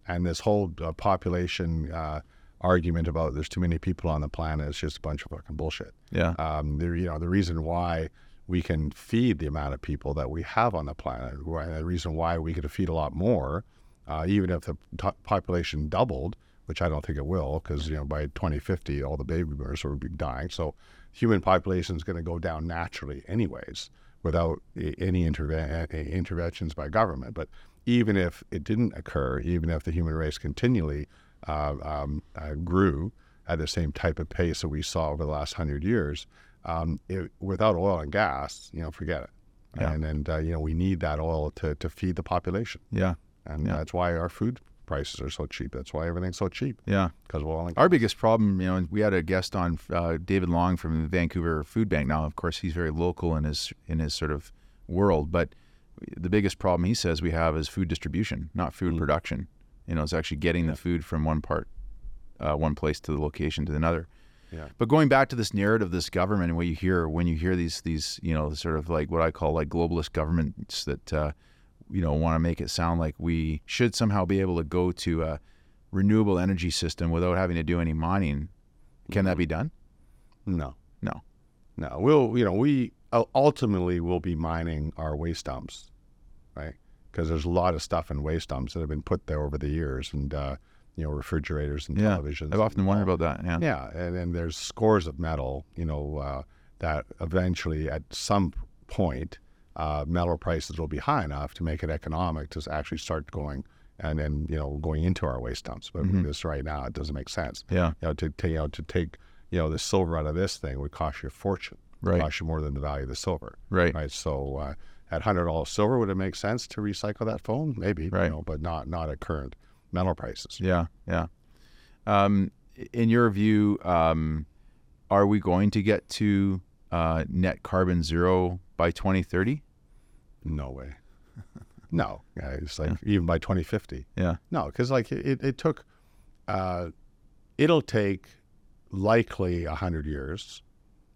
[SPEAKER 2] and this whole uh, population uh, argument about there's too many people on the planet is just a bunch of fucking bullshit.
[SPEAKER 1] Yeah.
[SPEAKER 2] um, the you know the reason why we can feed the amount of people that we have on the planet, the reason why we could feed a lot more, uh, even if the t- population doubled, which I don't think it will, because you know by 2050 all the baby boomers will be dying. So human population is going to go down naturally, anyways, without any interve- interventions by government. But even if it didn't occur, even if the human race continually uh, um, uh, grew at the same type of pace that we saw over the last hundred years, um, it, without oil and gas, you know, forget it.
[SPEAKER 1] Yeah.
[SPEAKER 2] And and uh, you know, we need that oil to, to feed the population,
[SPEAKER 1] Yeah.
[SPEAKER 2] and
[SPEAKER 1] Yeah.
[SPEAKER 2] that's why our food prices are so cheap. That's why everything's so cheap
[SPEAKER 1] Yeah.
[SPEAKER 2] because of oil and
[SPEAKER 1] Our biggest problem, you know, and we had a guest on, uh, David Long from the Vancouver Food Bank. Now, of course, he's very local in his in his sort of world, but the biggest problem he says we have is food distribution, not food production. You know, it's actually getting the food from one part, uh, one place to the location to another.
[SPEAKER 2] Yeah.
[SPEAKER 1] But going back to this narrative, this government, and what you hear when you hear these these you know sort of like what I call like globalist governments that uh, you know want to make it sound like we should somehow be able to go to a renewable energy system without having to do any mining. Can that be done?
[SPEAKER 2] No,
[SPEAKER 1] No.
[SPEAKER 2] no. We'll you know we ultimately will be mining our waste dumps, right? Because there's a lot of stuff in waste dumps that have been put there over the years, and uh, you know refrigerators and
[SPEAKER 1] Yeah.
[SPEAKER 2] televisions.
[SPEAKER 1] I've often wondered about that. Yeah.
[SPEAKER 2] Yeah, and then there's scores of metal, you know, uh, that eventually at some point, uh, metal prices will be high enough to make it economic to actually start going and then you know going into our waste dumps. But
[SPEAKER 1] Mhm.
[SPEAKER 2] this right now, it doesn't make sense.
[SPEAKER 1] Yeah.
[SPEAKER 2] You know, to, to you know to take you know the silver out of this thing would cost you a fortune.
[SPEAKER 1] Right.
[SPEAKER 2] cost you more than the value of the silver.
[SPEAKER 1] Right.
[SPEAKER 2] Right. So uh, at hundred dollars silver, would it make sense to recycle that phone? Maybe.
[SPEAKER 1] Right.
[SPEAKER 2] You know, but not not at current metal prices.
[SPEAKER 1] Yeah. Yeah. Um, in your view, um, are we going to get to uh, net carbon zero by 2030?
[SPEAKER 2] No way. no, yeah, it's like even by 2050.
[SPEAKER 1] Yeah.
[SPEAKER 2] No, because like it, it took, uh, it'll take likely a hundred years,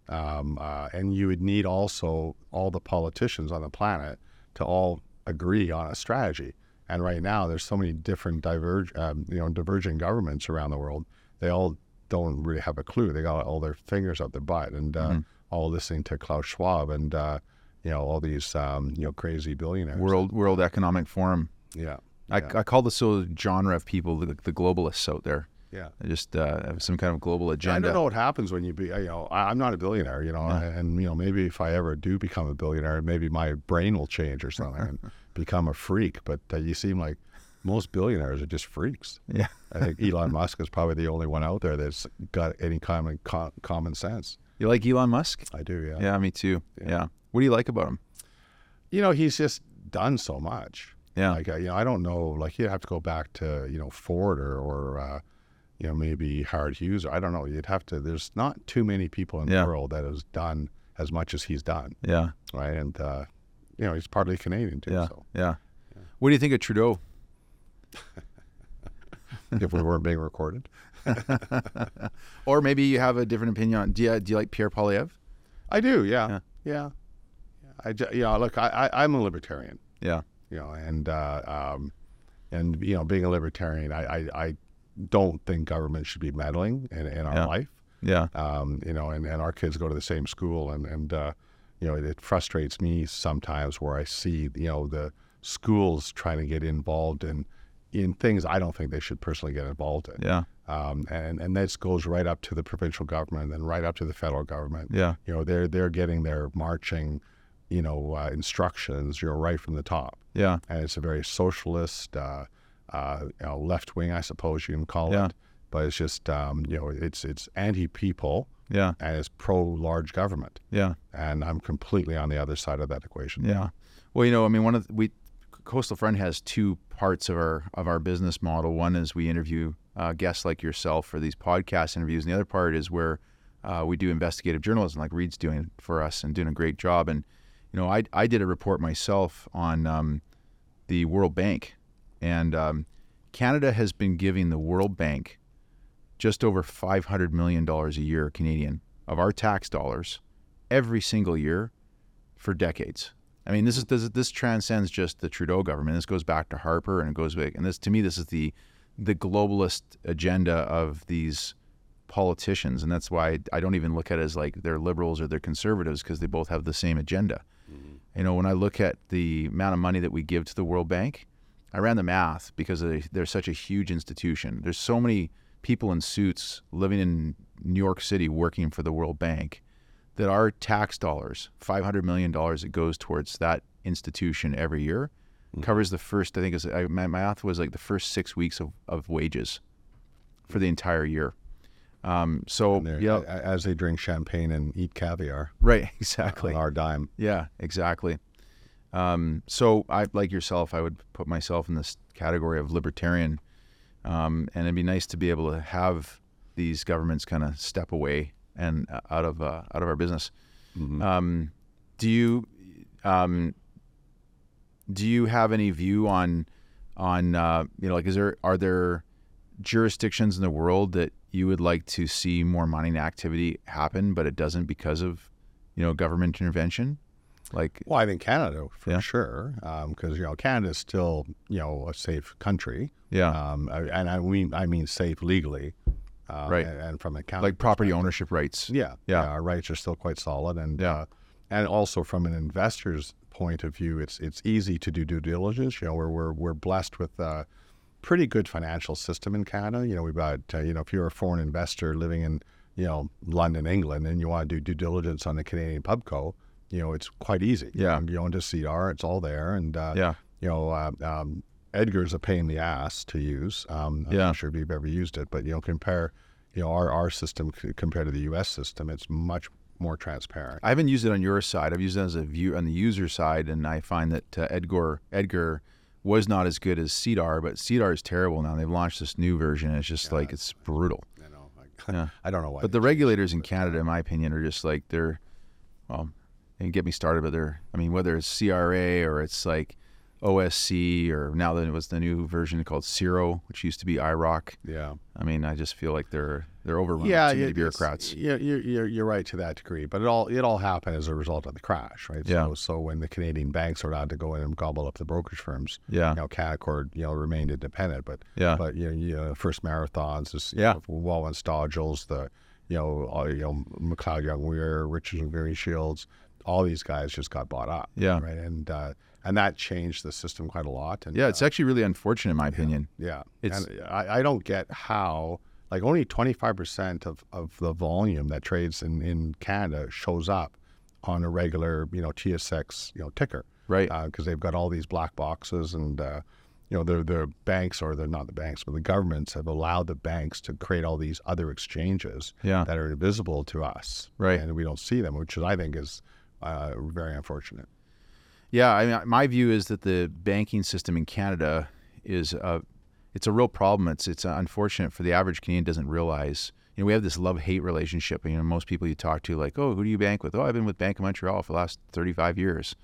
[SPEAKER 2] um, uh, and you would need also all the politicians on the planet to all agree on a strategy. And right now, there's so many different diverge, um, you know, diverging governments around the world. They all don't really have a clue. They got all their fingers up their butt and uh,
[SPEAKER 1] Mhm.
[SPEAKER 2] all listening to Klaus Schwab and uh, you know all these um, you know crazy billionaires.
[SPEAKER 1] World World Economic Forum.
[SPEAKER 2] Yeah.
[SPEAKER 1] I,
[SPEAKER 2] Yeah.
[SPEAKER 1] I call this sort of genre of people the, the globalists out there.
[SPEAKER 2] Yeah.
[SPEAKER 1] They just uh, have some kind of global agenda.
[SPEAKER 2] I don't know what happens when you be, you know, I, I'm not a billionaire, you know,
[SPEAKER 1] Yeah.
[SPEAKER 2] and, you know, maybe if I ever do become a billionaire, maybe my brain will change or something and become a freak. But uh, you seem like most billionaires are just freaks.
[SPEAKER 1] Yeah.
[SPEAKER 2] I think Elon Musk is probably the only one out there that's got any common co- common sense.
[SPEAKER 1] You like Elon Musk?
[SPEAKER 2] I do, yeah.
[SPEAKER 1] Yeah, me too.
[SPEAKER 2] Yeah.
[SPEAKER 1] Yeah. What do you like about him?
[SPEAKER 2] You know, he's just done so much.
[SPEAKER 1] Yeah.
[SPEAKER 2] Like uh, you know, I don't know. Like you'd have to go back to you know Ford or or uh, you know maybe Howard Hughes. Or, I don't know. You'd have to. There's not too many people in
[SPEAKER 1] Yeah.
[SPEAKER 2] the world that has done as much as he's done,
[SPEAKER 1] Yeah.
[SPEAKER 2] right? And uh, you know, he's partly Canadian too.
[SPEAKER 1] Yeah.
[SPEAKER 2] So
[SPEAKER 1] Yeah. What do you think of Trudeau?
[SPEAKER 2] if we weren't being recorded,
[SPEAKER 1] Or maybe you have a different opinion on. Do you, do you like Pierre Poilievre?
[SPEAKER 2] I do. Yeah.
[SPEAKER 1] Yeah.
[SPEAKER 2] Yeah. yeah. I ju- you know, look, I, I I'm a libertarian.
[SPEAKER 1] Yeah.
[SPEAKER 2] you know, and uh, um, and you know, being a libertarian, I, I, I don't think government should be meddling in, in our
[SPEAKER 1] Yeah.
[SPEAKER 2] life.
[SPEAKER 1] Yeah.
[SPEAKER 2] Um, you know, and, and our kids go to the same school, and and uh, you know, it, it frustrates me sometimes where I see you know the schools trying to get involved in in things I don't think they should personally get involved in.
[SPEAKER 1] Yeah.
[SPEAKER 2] Um, and and this goes right up to the provincial government and then right up to the federal government.
[SPEAKER 1] Yeah.
[SPEAKER 2] You know, they're they're getting their marching, you know, uh, instructions, you know, right from the top
[SPEAKER 1] Yeah.
[SPEAKER 2] and it's a very socialist, uh, uh, you know, left wing, I suppose you can call
[SPEAKER 1] Yeah.
[SPEAKER 2] it. But it's just, um, you know, it's it's anti people
[SPEAKER 1] Yeah.
[SPEAKER 2] and it's pro large government,
[SPEAKER 1] Yeah.
[SPEAKER 2] and I'm completely on the other side of that equation.
[SPEAKER 1] Yeah. Well, you know, I mean, one of the, we Coastal Front has two parts of our of our business model. One is we interview uh, guests like yourself for these podcast interviews, and the other part is where uh, we do investigative journalism, like Reed's doing for us and doing a great job. And you know, I I did a report myself on um, the World Bank, and um, Canada has been giving the World Bank just over five hundred million dollars a year Canadian of our tax dollars every single year for decades. I mean, this is this, this transcends just the Trudeau government. This goes back to Harper, and it goes back. And this, to me, this is the the globalist agenda of these politicians, and that's why I don't even look at it as like they're liberals or they're conservatives because they both have the same agenda. Mm-hmm. You know, when I look at the amount of money that we give to the World Bank, I ran the math because they, they're such a huge institution. There's so many people in suits living in New York City working for the World Bank that our tax dollars, $500 million that goes towards that institution every year, covers the first, I think, is, I, my math was like the first six weeks of, of wages for the entire year. Um, so, yeah,
[SPEAKER 2] as they drink champagne and eat caviar
[SPEAKER 1] right, exactly.
[SPEAKER 2] on our dime.
[SPEAKER 1] Yeah, exactly. Um, so I, like yourself, I would put myself in this category of libertarian, um, and it'd be nice to be able to have these governments kind of step away and uh, out of uh, out of our business. Um, do you um, do you have any view on on uh, you know like is there are there jurisdictions in the world that you would like to see more mining activity happen, but it doesn't because of you know government intervention? Like
[SPEAKER 2] Well, I think Canada for
[SPEAKER 1] Yeah.
[SPEAKER 2] sure, because you know Canada is still you know a safe country,
[SPEAKER 1] yeah,
[SPEAKER 2] um, and I mean I mean safe legally, uh,
[SPEAKER 1] Right.
[SPEAKER 2] And, and from a Canada
[SPEAKER 1] like property ownership rights.
[SPEAKER 2] Yeah,
[SPEAKER 1] Yeah.
[SPEAKER 2] our rights are still quite solid, and
[SPEAKER 1] Yeah.
[SPEAKER 2] uh, and also from an investor's point of view, it's it's easy to do due diligence. You know, we're we're we're blessed with a pretty good financial system in Canada. You know, we've got uh, you know if you're a foreign investor living in you know London, England, and you want to do due diligence on the Canadian pubco, you know, it's quite easy.
[SPEAKER 1] Yeah.
[SPEAKER 2] you go into CR, it's all there, and uh,
[SPEAKER 1] Yeah.
[SPEAKER 2] you know. Uh, um, Edgar's a pain in the ass to use. Um, I'm
[SPEAKER 1] Yeah.
[SPEAKER 2] not sure if you've ever used it, but you know, compare, you know, our our system c- compared to the U.S. system, it's much more transparent.
[SPEAKER 1] I haven't used it on your side. I've used it as a view on the user side, and I find that uh, Edgar Edgar was not as good as SEDAR, but SEDAR is terrible now. They've launched this new version. It's just like it's brutal.
[SPEAKER 2] I know. I,
[SPEAKER 1] Yeah.
[SPEAKER 2] I don't know why.
[SPEAKER 1] But the regulators in Canada, in my opinion, are just like they're, well, can get me started, but they're, I mean, whether it's CRA or it's like OSC or now that it was the new version called CIRO, which used to be IIROC.
[SPEAKER 2] yeah.
[SPEAKER 1] I mean, I just feel like they're they're overrun
[SPEAKER 2] Yeah,
[SPEAKER 1] many
[SPEAKER 2] it-
[SPEAKER 1] bureaucrats.
[SPEAKER 2] Yeah, you're, you're you're right to that degree, but it all it all happened as a result of the crash, right?
[SPEAKER 1] Yeah.
[SPEAKER 2] So so when the Canadian banks are allowed to go in and gobble up the brokerage firms,
[SPEAKER 1] Yeah.
[SPEAKER 2] you know, Canaccord, you know, remained independent, but
[SPEAKER 1] Yeah.
[SPEAKER 2] but you know, you know First Marathons, this, you
[SPEAKER 1] Yeah.
[SPEAKER 2] know, Walwyn Stodgells, the you know, all, you know, McLeod Young Weir, Richardson Greenshields, all these guys just got bought up,
[SPEAKER 1] Yeah.
[SPEAKER 2] right, and uh, and that changed the system quite a lot, and
[SPEAKER 1] Yeah, it's actually really unfortunate, in my opinion.
[SPEAKER 2] yeah,
[SPEAKER 1] It's-
[SPEAKER 2] and I, I don't get how like only twenty five percent of of the volume that trades in in Canada shows up on a regular you know TSX you know ticker,
[SPEAKER 1] Right.
[SPEAKER 2] Because they've got all these black boxes and. Uh, you know, the the banks or they're not the banks, but the governments have allowed the banks to create all these other exchanges
[SPEAKER 1] Yeah.
[SPEAKER 2] that are invisible to us,
[SPEAKER 1] Right.
[SPEAKER 2] And we don't see them, which is, I think is uh, very unfortunate.
[SPEAKER 1] Yeah, I mean, my view is that the banking system in Canada is a, it's a real problem. It's it's unfortunate for the average Canadian doesn't realize. You know, we have this love hate relationship. You know, most people you talk to, like, oh, who do you bank with? Oh, I've been with Bank of Montreal for the last 35 years.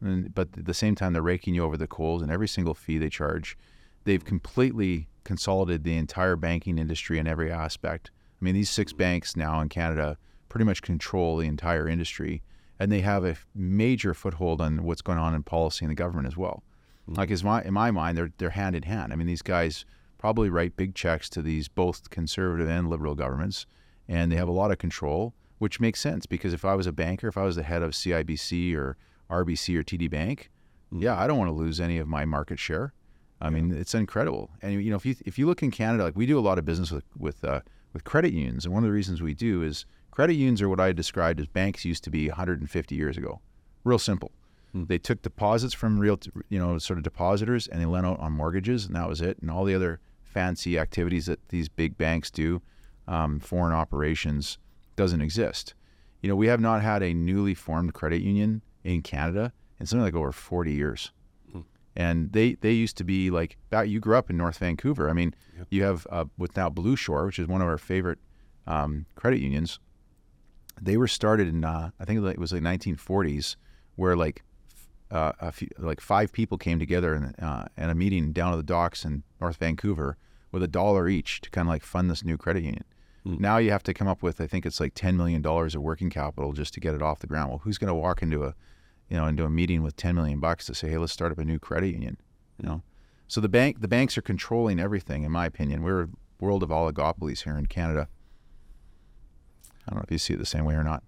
[SPEAKER 1] And, but at the same time, they're raking you over the coals, and every single fee they charge, they've completely consolidated the entire banking industry in every aspect. I mean, these six banks now in Canada pretty much control the entire industry, and they have a major foothold on what's going on in policy and the government as well. Mm-hmm. Like, is my in my mind, they're they're hand in hand. I mean, these guys probably write big checks to these both conservative and liberal governments, and they have a lot of control, which makes sense because if I was a banker, if I was the head of CIBC or RBC or TD Bank, mm-hmm. yeah, I don't want to lose any of my market share. I yeah. mean, it's incredible. And you know, if you if you look in Canada, like we do a lot of business with with uh, with credit unions, and one of the reasons we do is credit unions are what I described as banks used to be 150 years ago. Real simple. Hmm. They took deposits from real, you know, sort of depositors, and they lent out on mortgages, and that was it. And all the other fancy activities that these big banks do, um, foreign operations, doesn't exist. You know, we have not had a newly formed credit union in Canada in something like over 40 years. Hmm. And they, they used to be like back. You grew up in North Vancouver. I mean, yep. you have uh, with now BlueShore, which is one of our favorite um, credit unions. They were started in uh, I think it was like 1940s, where like uh, a few, like five people came together in, uh, in a meeting down at the docks in North Vancouver with a dollar each to kind of like fund this new credit union. Mm. Now you have to come up with I think it's like ten million dollars of working capital just to get it off the ground. Well, who's going to walk into a you know into a meeting with ten million bucks to say, hey, let's start up a new credit union? You know, so the bank the banks are controlling everything. In my opinion, we're a world of oligopolies here in Canada. I don't know if you see it the same way or not.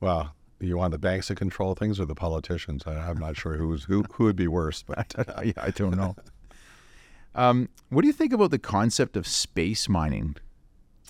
[SPEAKER 2] Well, you want the banks to control things or the politicians? I, am not sure who's who who would be worse, but
[SPEAKER 1] yeah, I don't know. Um, what do you think about the concept of space mining?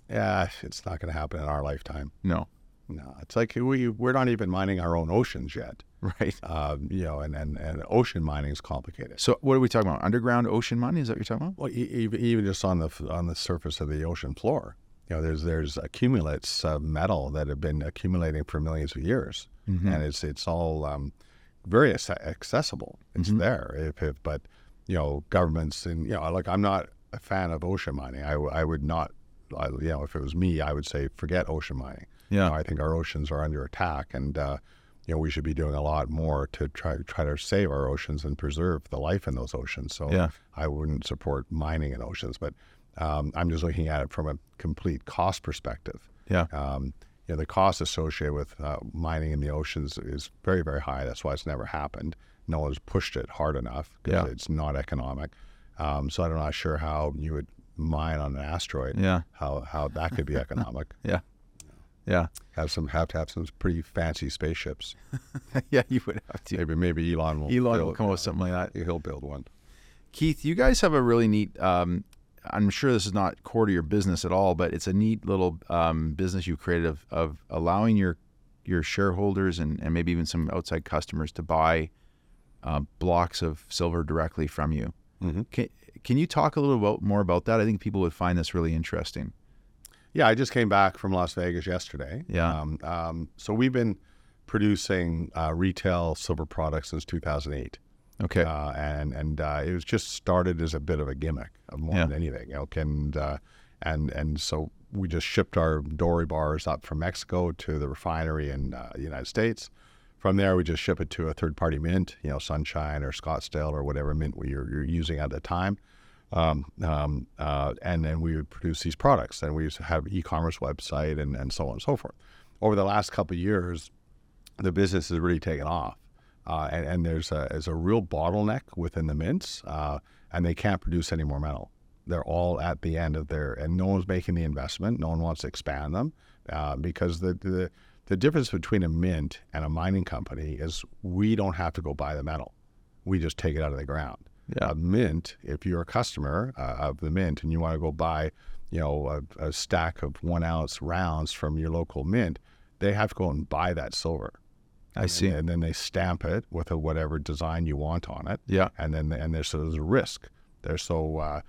[SPEAKER 2] Yeah, it's not going to happen in our lifetime.
[SPEAKER 1] No,
[SPEAKER 2] no. It's like we we're not even mining our own oceans yet.
[SPEAKER 1] Right.
[SPEAKER 2] Um, you know, and, and, and ocean mining is complicated.
[SPEAKER 1] So what are we talking about? Underground ocean mining? Is that what you're talking about?
[SPEAKER 2] Well, even even just on the on the surface of the ocean floor. You know, there's there's accumulates of metal that have been accumulating for millions of years, mm-hmm. and it's it's all um, very accessible. It's mm-hmm. there. If, if, but you know, governments and you know, like I'm not a fan of ocean mining. I, I would not, I, you know, if it was me, I would say forget ocean mining.
[SPEAKER 1] Yeah,
[SPEAKER 2] you know, I think our oceans are under attack, and uh, you know we should be doing a lot more to try try to save our oceans and preserve the life in those oceans. So
[SPEAKER 1] yeah.
[SPEAKER 2] I wouldn't support mining in oceans, but um, I'm just looking at it from a complete cost perspective.
[SPEAKER 1] Yeah.
[SPEAKER 2] Um, you know, the cost associated with uh, mining in the oceans is very, very high. That's why it's never happened. No one's pushed it hard enough because
[SPEAKER 1] yeah.
[SPEAKER 2] it's not economic. Um, so I'm not sure how you would mine on an asteroid.
[SPEAKER 1] Yeah.
[SPEAKER 2] How how that could be economic.
[SPEAKER 1] yeah. Yeah.
[SPEAKER 2] Have some have to have some pretty fancy spaceships.
[SPEAKER 1] yeah, you would have to.
[SPEAKER 2] Maybe maybe Elon will.
[SPEAKER 1] Elon
[SPEAKER 2] build,
[SPEAKER 1] will come up with something like that.
[SPEAKER 2] He'll build one.
[SPEAKER 1] Keith, you guys have a really neat um, I'm sure this is not core to your business at all, but it's a neat little um, business you created of, of allowing your your shareholders and, and maybe even some outside customers to buy uh, blocks of silver directly from you. Mm-hmm. Can, can you talk a little about, more about that? I think people would find this really interesting.
[SPEAKER 2] Yeah, I just came back from Las Vegas yesterday.
[SPEAKER 1] Yeah.
[SPEAKER 2] Um, um, so we've been producing uh, retail silver products since 2008.
[SPEAKER 1] Okay.
[SPEAKER 2] Uh, and and uh, it was just started as a bit of a gimmick more yeah. than anything. You know, and uh, and and so we just shipped our doré bars up from Mexico to the refinery in uh, the United States. From there, we just ship it to a third-party mint, you know, Sunshine or Scottsdale or whatever mint we you're, you're using at the time. Um, um, uh, and then we would produce these products. And we used to have e-commerce website and, and so on and so forth. Over the last couple of years, the business has really taken off. Uh, and, and, there's a, there's a real bottleneck within the mints, uh, and they can't produce any more metal. They're all at the end of their, and no one's making the investment. No one wants to expand them uh, because the, the the difference between a mint and a mining company is we don't have to go buy the metal; we just take it out of the ground.
[SPEAKER 1] Yeah.
[SPEAKER 2] A mint, if you're a customer uh, of the mint and you want to go buy, you know, a, a stack of one ounce rounds from your local mint, they have to go and buy that silver.
[SPEAKER 1] I see.
[SPEAKER 2] And, and, then they stamp it with a whatever design you want on it.
[SPEAKER 1] Yeah.
[SPEAKER 2] And then and there's, so there's a risk there. So uh,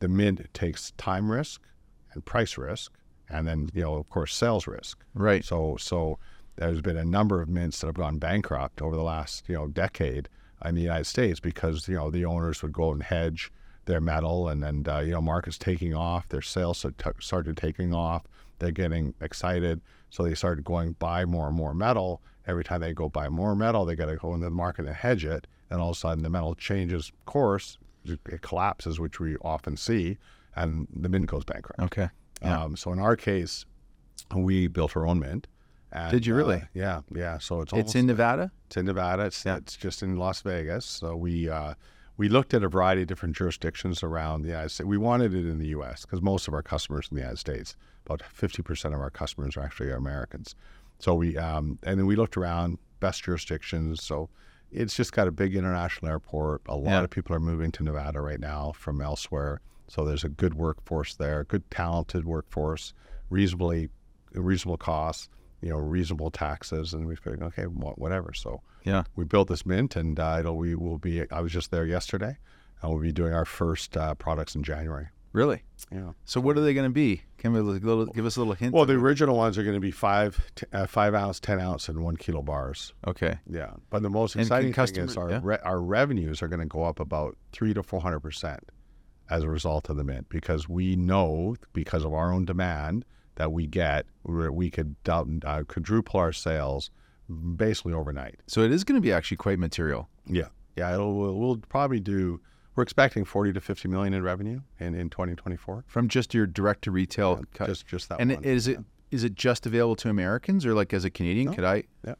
[SPEAKER 2] the mint takes time risk and price risk, and then you know of course sales risk.
[SPEAKER 1] Right.
[SPEAKER 2] So so there's been a number of mints that have gone bankrupt over the last you know decade in the United States because you know the owners would go and hedge their metal, and then uh, you know markets taking off, their sales started taking off, they're getting excited, so they started going buy more and more metal. Every time they go buy more metal, they got to go into the market and hedge it, and all of a sudden the metal changes course, it collapses, which we often see, and the mint goes bankrupt.
[SPEAKER 1] Okay.
[SPEAKER 2] Yeah. Um, so in our case, we built our own mint.
[SPEAKER 1] And, Did you really?
[SPEAKER 2] Uh, yeah, yeah. So it's
[SPEAKER 1] it's in Nevada.
[SPEAKER 2] It's in Nevada. It's yeah. it's just in Las Vegas. So we uh, we looked at a variety of different jurisdictions around the United States. We wanted it in the U.S. because most of our customers in the United States, about fifty percent of our customers are actually Americans. So we um, and then we looked around best jurisdictions. So it's just got a big international airport. A lot yeah. of people are moving to Nevada right now from elsewhere. So there's a good workforce there, good talented workforce, reasonably reasonable costs you know, reasonable taxes, and we figured, okay, whatever. So
[SPEAKER 1] yeah,
[SPEAKER 2] we built this mint, and uh, it'll we will be. I was just there yesterday, and we'll be doing our first uh, products in January.
[SPEAKER 1] Really?
[SPEAKER 2] Yeah.
[SPEAKER 1] So what are they going to be? Can we little, give us a little hint?
[SPEAKER 2] Well, the original ones are going to be five, t- uh, five ounce, ten ounce, and one kilo bars.
[SPEAKER 1] Okay.
[SPEAKER 2] Yeah, but the most exciting thing is our yeah. re- our revenues are going to go up about three to four hundred percent as a result of the mint because we know because of our own demand that we get, we could uh, quadruple our sales basically overnight.
[SPEAKER 1] So it is going to be actually quite material.
[SPEAKER 2] Yeah, yeah. It'll we'll, we'll probably do. We're expecting 40 to 50 million in revenue in, in 2024
[SPEAKER 1] from just your direct to retail
[SPEAKER 2] yeah, cut. Just just that.
[SPEAKER 1] And
[SPEAKER 2] one.
[SPEAKER 1] is it is it just available to Americans or like as a Canadian?
[SPEAKER 2] No.
[SPEAKER 1] Could I?
[SPEAKER 2] Yeah.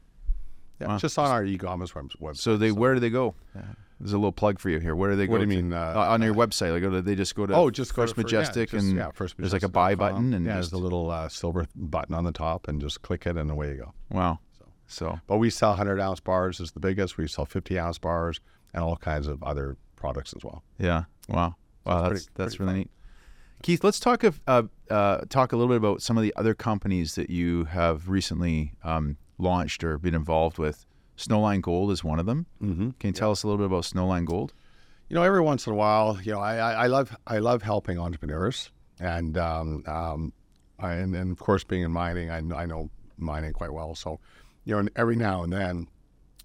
[SPEAKER 2] Yeah, wow. just on our e-commerce website.
[SPEAKER 1] So they, so. where do they go? Yeah. There's a little plug for you here. Where do they go?
[SPEAKER 2] What do you mean?
[SPEAKER 1] Uh, uh, on your website, like, go to, they just go to
[SPEAKER 2] oh, just
[SPEAKER 1] First
[SPEAKER 2] for,
[SPEAKER 1] Majestic
[SPEAKER 2] yeah,
[SPEAKER 1] just,
[SPEAKER 2] and yeah, First
[SPEAKER 1] there's like a buy button and
[SPEAKER 2] yeah, there's a little uh, silver button on the top and just click it and away you go.
[SPEAKER 1] Wow. So, so,
[SPEAKER 2] but we sell 100 ounce bars is the biggest. We sell 50 ounce bars and all kinds of other products as well.
[SPEAKER 1] Yeah. Wow. Wow. So that's pretty, that's pretty really fun. neat. Keith, let's talk of, uh, uh, talk a little bit about some of the other companies that you have recently um, launched or been involved with. Snowline Gold is one of them.
[SPEAKER 2] Mm-hmm.
[SPEAKER 1] Can you tell us a little bit about Snowline Gold?
[SPEAKER 2] You know, every once in a while, you know, I, I, I love I love helping entrepreneurs, and um, um, I, and, and of course, being in mining, I, I know mining quite well. So, you know, every now and then,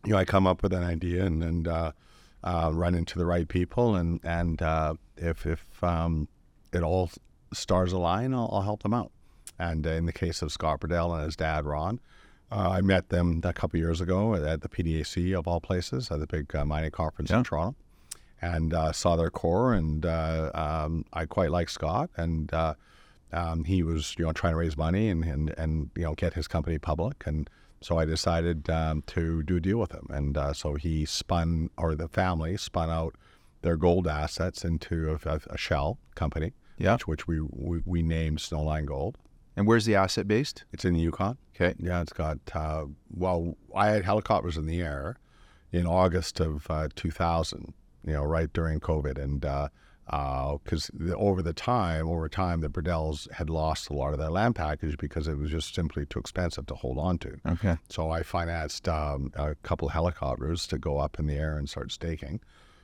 [SPEAKER 2] you know, I come up with an idea and and uh, uh, run into the right people, and and uh, if if um, it all stars align, I'll, I'll help them out. And in the case of Scott Berdahl and his dad Ron, uh, I met them a couple years ago at the PDAC of all places at the big uh, mining conference yeah. in Toronto, and uh, saw their core. And uh, um, I quite like Scott, and uh, um, he was you know trying to raise money and, and and you know get his company public. And so I decided um, to do a deal with him. And uh, so he spun, or the family spun out their gold assets into a, a shell company,
[SPEAKER 1] yeah.
[SPEAKER 2] which, which we, we we named Snowline Gold.
[SPEAKER 1] And where's the asset based?
[SPEAKER 2] It's in the Yukon.
[SPEAKER 1] Okay.
[SPEAKER 2] Yeah, it's got, uh, well, I had helicopters in the air in August of uh, 2000, you know, right during COVID. And because uh, over the time, over time, the Berdahls had lost a lot of their land package because it was just simply too expensive to hold on to.
[SPEAKER 1] Okay.
[SPEAKER 2] So I financed um, a couple helicopters to go up in the air and start staking.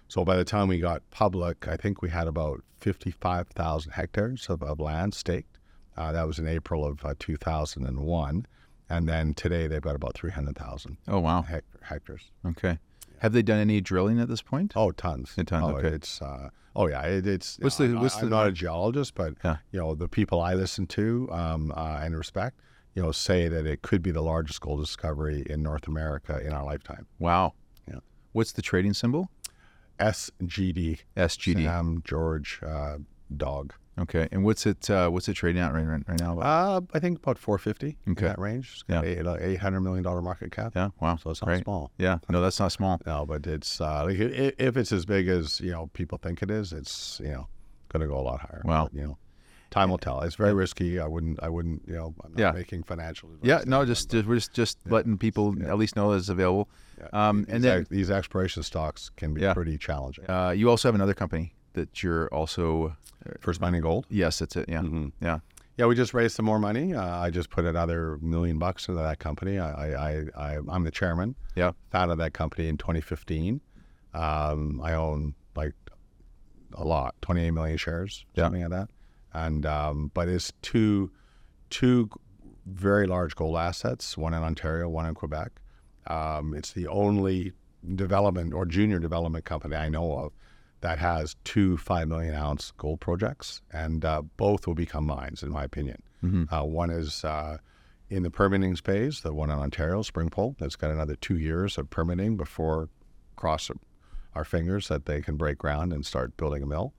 [SPEAKER 2] So by the time we got public, I think we had about 55,000 hectares of, of land staked. Uh, that was in April of uh, 2001. And then today they've got about 300,000.
[SPEAKER 1] Oh, wow.
[SPEAKER 2] hectares.
[SPEAKER 1] Okay. Have they done any drilling at this point?
[SPEAKER 2] Oh, tons.
[SPEAKER 1] A ton.
[SPEAKER 2] Oh,
[SPEAKER 1] okay.
[SPEAKER 2] It's, uh, oh yeah, it, it's,
[SPEAKER 1] what's the, what's
[SPEAKER 2] I,
[SPEAKER 1] the,
[SPEAKER 2] I'm not a geologist, but,
[SPEAKER 1] yeah.
[SPEAKER 2] you know, the people I listen to um, uh, and respect, you know, say that it could be the largest gold discovery in North America in our lifetime.
[SPEAKER 1] Wow.
[SPEAKER 2] Yeah.
[SPEAKER 1] What's the trading symbol?
[SPEAKER 2] SGD.
[SPEAKER 1] SGD.
[SPEAKER 2] Sam George uh, Dog.
[SPEAKER 1] Okay, and what's it? Uh, what's it trading at right, right now?
[SPEAKER 2] Uh, I think about four fifty.
[SPEAKER 1] Okay,
[SPEAKER 2] that range.
[SPEAKER 1] yeah,
[SPEAKER 2] eight hundred million dollar market cap.
[SPEAKER 1] Yeah, wow.
[SPEAKER 2] So it's not
[SPEAKER 1] right.
[SPEAKER 2] small.
[SPEAKER 1] Yeah, no, that's not small.
[SPEAKER 2] no, but it's uh, like if it's as big as you know people think it is, it's you know going to go a lot higher.
[SPEAKER 1] Wow.
[SPEAKER 2] But, you know, time will tell. It's very risky. I wouldn't. I wouldn't. You know, I'm not
[SPEAKER 1] yeah.
[SPEAKER 2] making financial.
[SPEAKER 1] Yeah, no, just, just we're just just yeah. letting people yeah. at least know that it's available.
[SPEAKER 2] Yeah. Um, these and then these exploration stocks can be pretty challenging.
[SPEAKER 1] Uh, you also have another company that you're also
[SPEAKER 2] First Mining Gold.
[SPEAKER 1] Yes, that's it. Yeah,
[SPEAKER 2] mm-hmm.
[SPEAKER 1] yeah,
[SPEAKER 2] yeah. We just raised some more money. Uh, I just put another million bucks into that company. I, I, I, am the chairman.
[SPEAKER 1] Yeah,
[SPEAKER 2] founded that company in 2015. Um, I own like a lot, 28 million shares, something yeah. like that. And um, but it's two, two very large gold assets. One in Ontario, one in Quebec. Um, it's the only development or junior development company I know of that has two five million ounce gold projects, and uh, both will become mines, in my opinion.
[SPEAKER 1] Mm-hmm.
[SPEAKER 2] Uh, one is uh, in the permitting phase, the one in Ontario, Springpole, that's got another two years of permitting before cross our fingers that they can break ground and start building a mill.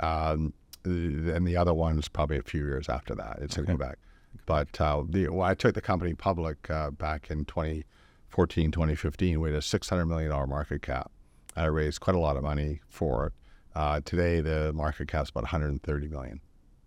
[SPEAKER 2] Um, and the other one's probably a few years after that. It's
[SPEAKER 1] Okay.
[SPEAKER 2] in Quebec. But uh, the, well, I took the company public uh, back in 2014, 2015. We had a $600 million market cap. I raised quite a lot of money for it. Uh, today, the market cap's about 130 million.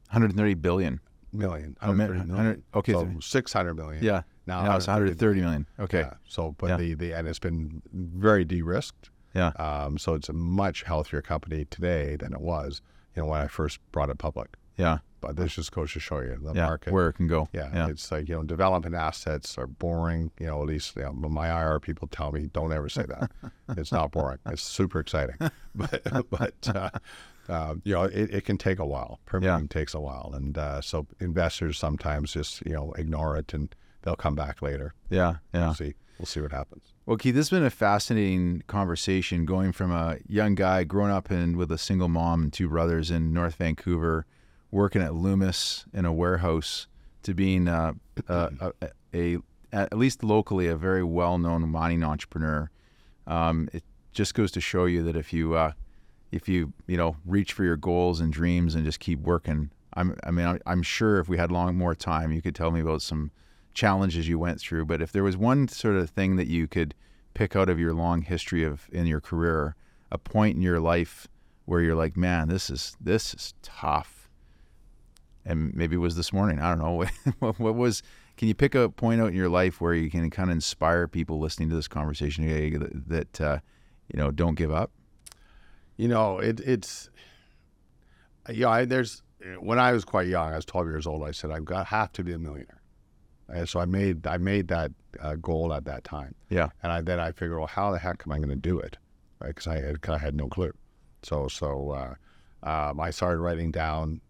[SPEAKER 1] 130 billion.
[SPEAKER 2] Million.
[SPEAKER 1] Oh, man,
[SPEAKER 2] 130
[SPEAKER 1] 100 okay,
[SPEAKER 2] So
[SPEAKER 1] so-
[SPEAKER 2] 600 million.
[SPEAKER 1] Yeah.
[SPEAKER 2] Now,
[SPEAKER 1] Now it's 130 million. Okay.
[SPEAKER 2] Yeah. So, but
[SPEAKER 1] Yeah.
[SPEAKER 2] the, the and it's been very de-risked.
[SPEAKER 1] Yeah.
[SPEAKER 2] Um, so it's a much healthier company today than it was, you know, when I first brought it public.
[SPEAKER 1] Yeah.
[SPEAKER 2] But this just goes to show you the
[SPEAKER 1] Yeah.
[SPEAKER 2] market.
[SPEAKER 1] Where it can go.
[SPEAKER 2] yeah,
[SPEAKER 1] Yeah.
[SPEAKER 2] it's like you know, development assets are boring. You know, at least you know, my IR people tell me don't ever say that. it's not boring. It's super exciting, but but uh, uh, you know, it, it can take a while. Permitting takes a while, and uh, so investors sometimes just you know ignore it and they'll come back later.
[SPEAKER 1] Yeah. Yeah.
[SPEAKER 2] We'll see. We'll see what happens.
[SPEAKER 1] Well, Keith, this has been a fascinating conversation going from a young guy growing up in with a single mom and two brothers in North Vancouver, working at Loomis in a warehouse, to being uh, a, a, a, at least locally a very well-known mining entrepreneur. Um, it just goes to show you that if you uh, if you you know reach for your goals and dreams and just keep working, I'm I mean I'm, I'm sure if we had long more time, you could tell me about some challenges you went through. But if there was one sort of thing that you could pick out of your long history of in your career, a point in your life where you're like, man, this is this is tough, and maybe it was this morning. I don't know what, what was. Can you pick a point out in your life where you can kind of inspire people listening to this conversation today that, that uh, you know don't give up?
[SPEAKER 2] You know, it, it's yeah. I, there's when I was quite young, I was 12 years old. I said I've got have to be a millionaire, and so I made I made that uh, goal at that time.
[SPEAKER 1] Yeah.
[SPEAKER 2] And I then I figured, well, how the heck am I going to do it? Right? Because I had, 'cause I had no clue. So so uh, um, I started writing down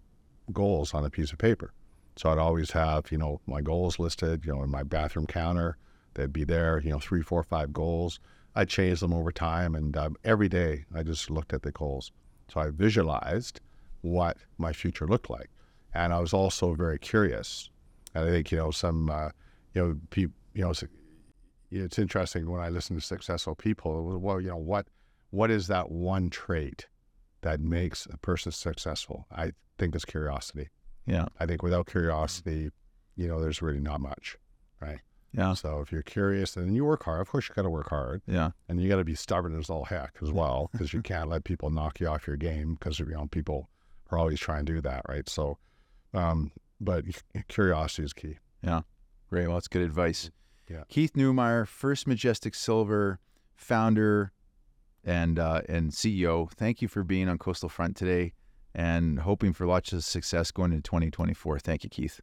[SPEAKER 2] goals on a piece of paper. So I'd always have you know my goals listed. You know, in my bathroom counter, they'd be there. You know, three, four, five goals. I changed them over time, and um, every day I just looked at the goals. So I visualized what my future looked like, and I was also very curious. And I think you know some uh, you know people you know it's interesting when I listen to successful people. Well, you know what what is that one trait that makes a person successful? I think it's curiosity.
[SPEAKER 1] Yeah.
[SPEAKER 2] I think without curiosity, you know, there's really not much, right?
[SPEAKER 1] Yeah.
[SPEAKER 2] So if you're curious, and you work hard. Of course, you got to work hard,
[SPEAKER 1] Yeah.
[SPEAKER 2] and you got to be stubborn as all heck as well, because you can't let people knock you off your game, because you know people are always trying to do that, right? So, um, but curiosity is key. Yeah.
[SPEAKER 1] Great. Well, that's good advice.
[SPEAKER 2] Yeah.
[SPEAKER 1] Keith Neumeyer, First Majestic Silver founder and uh, and CEO. Thank you for being on Coastal Front today, and hoping for lots of success going into 2024. Thank you, Keith.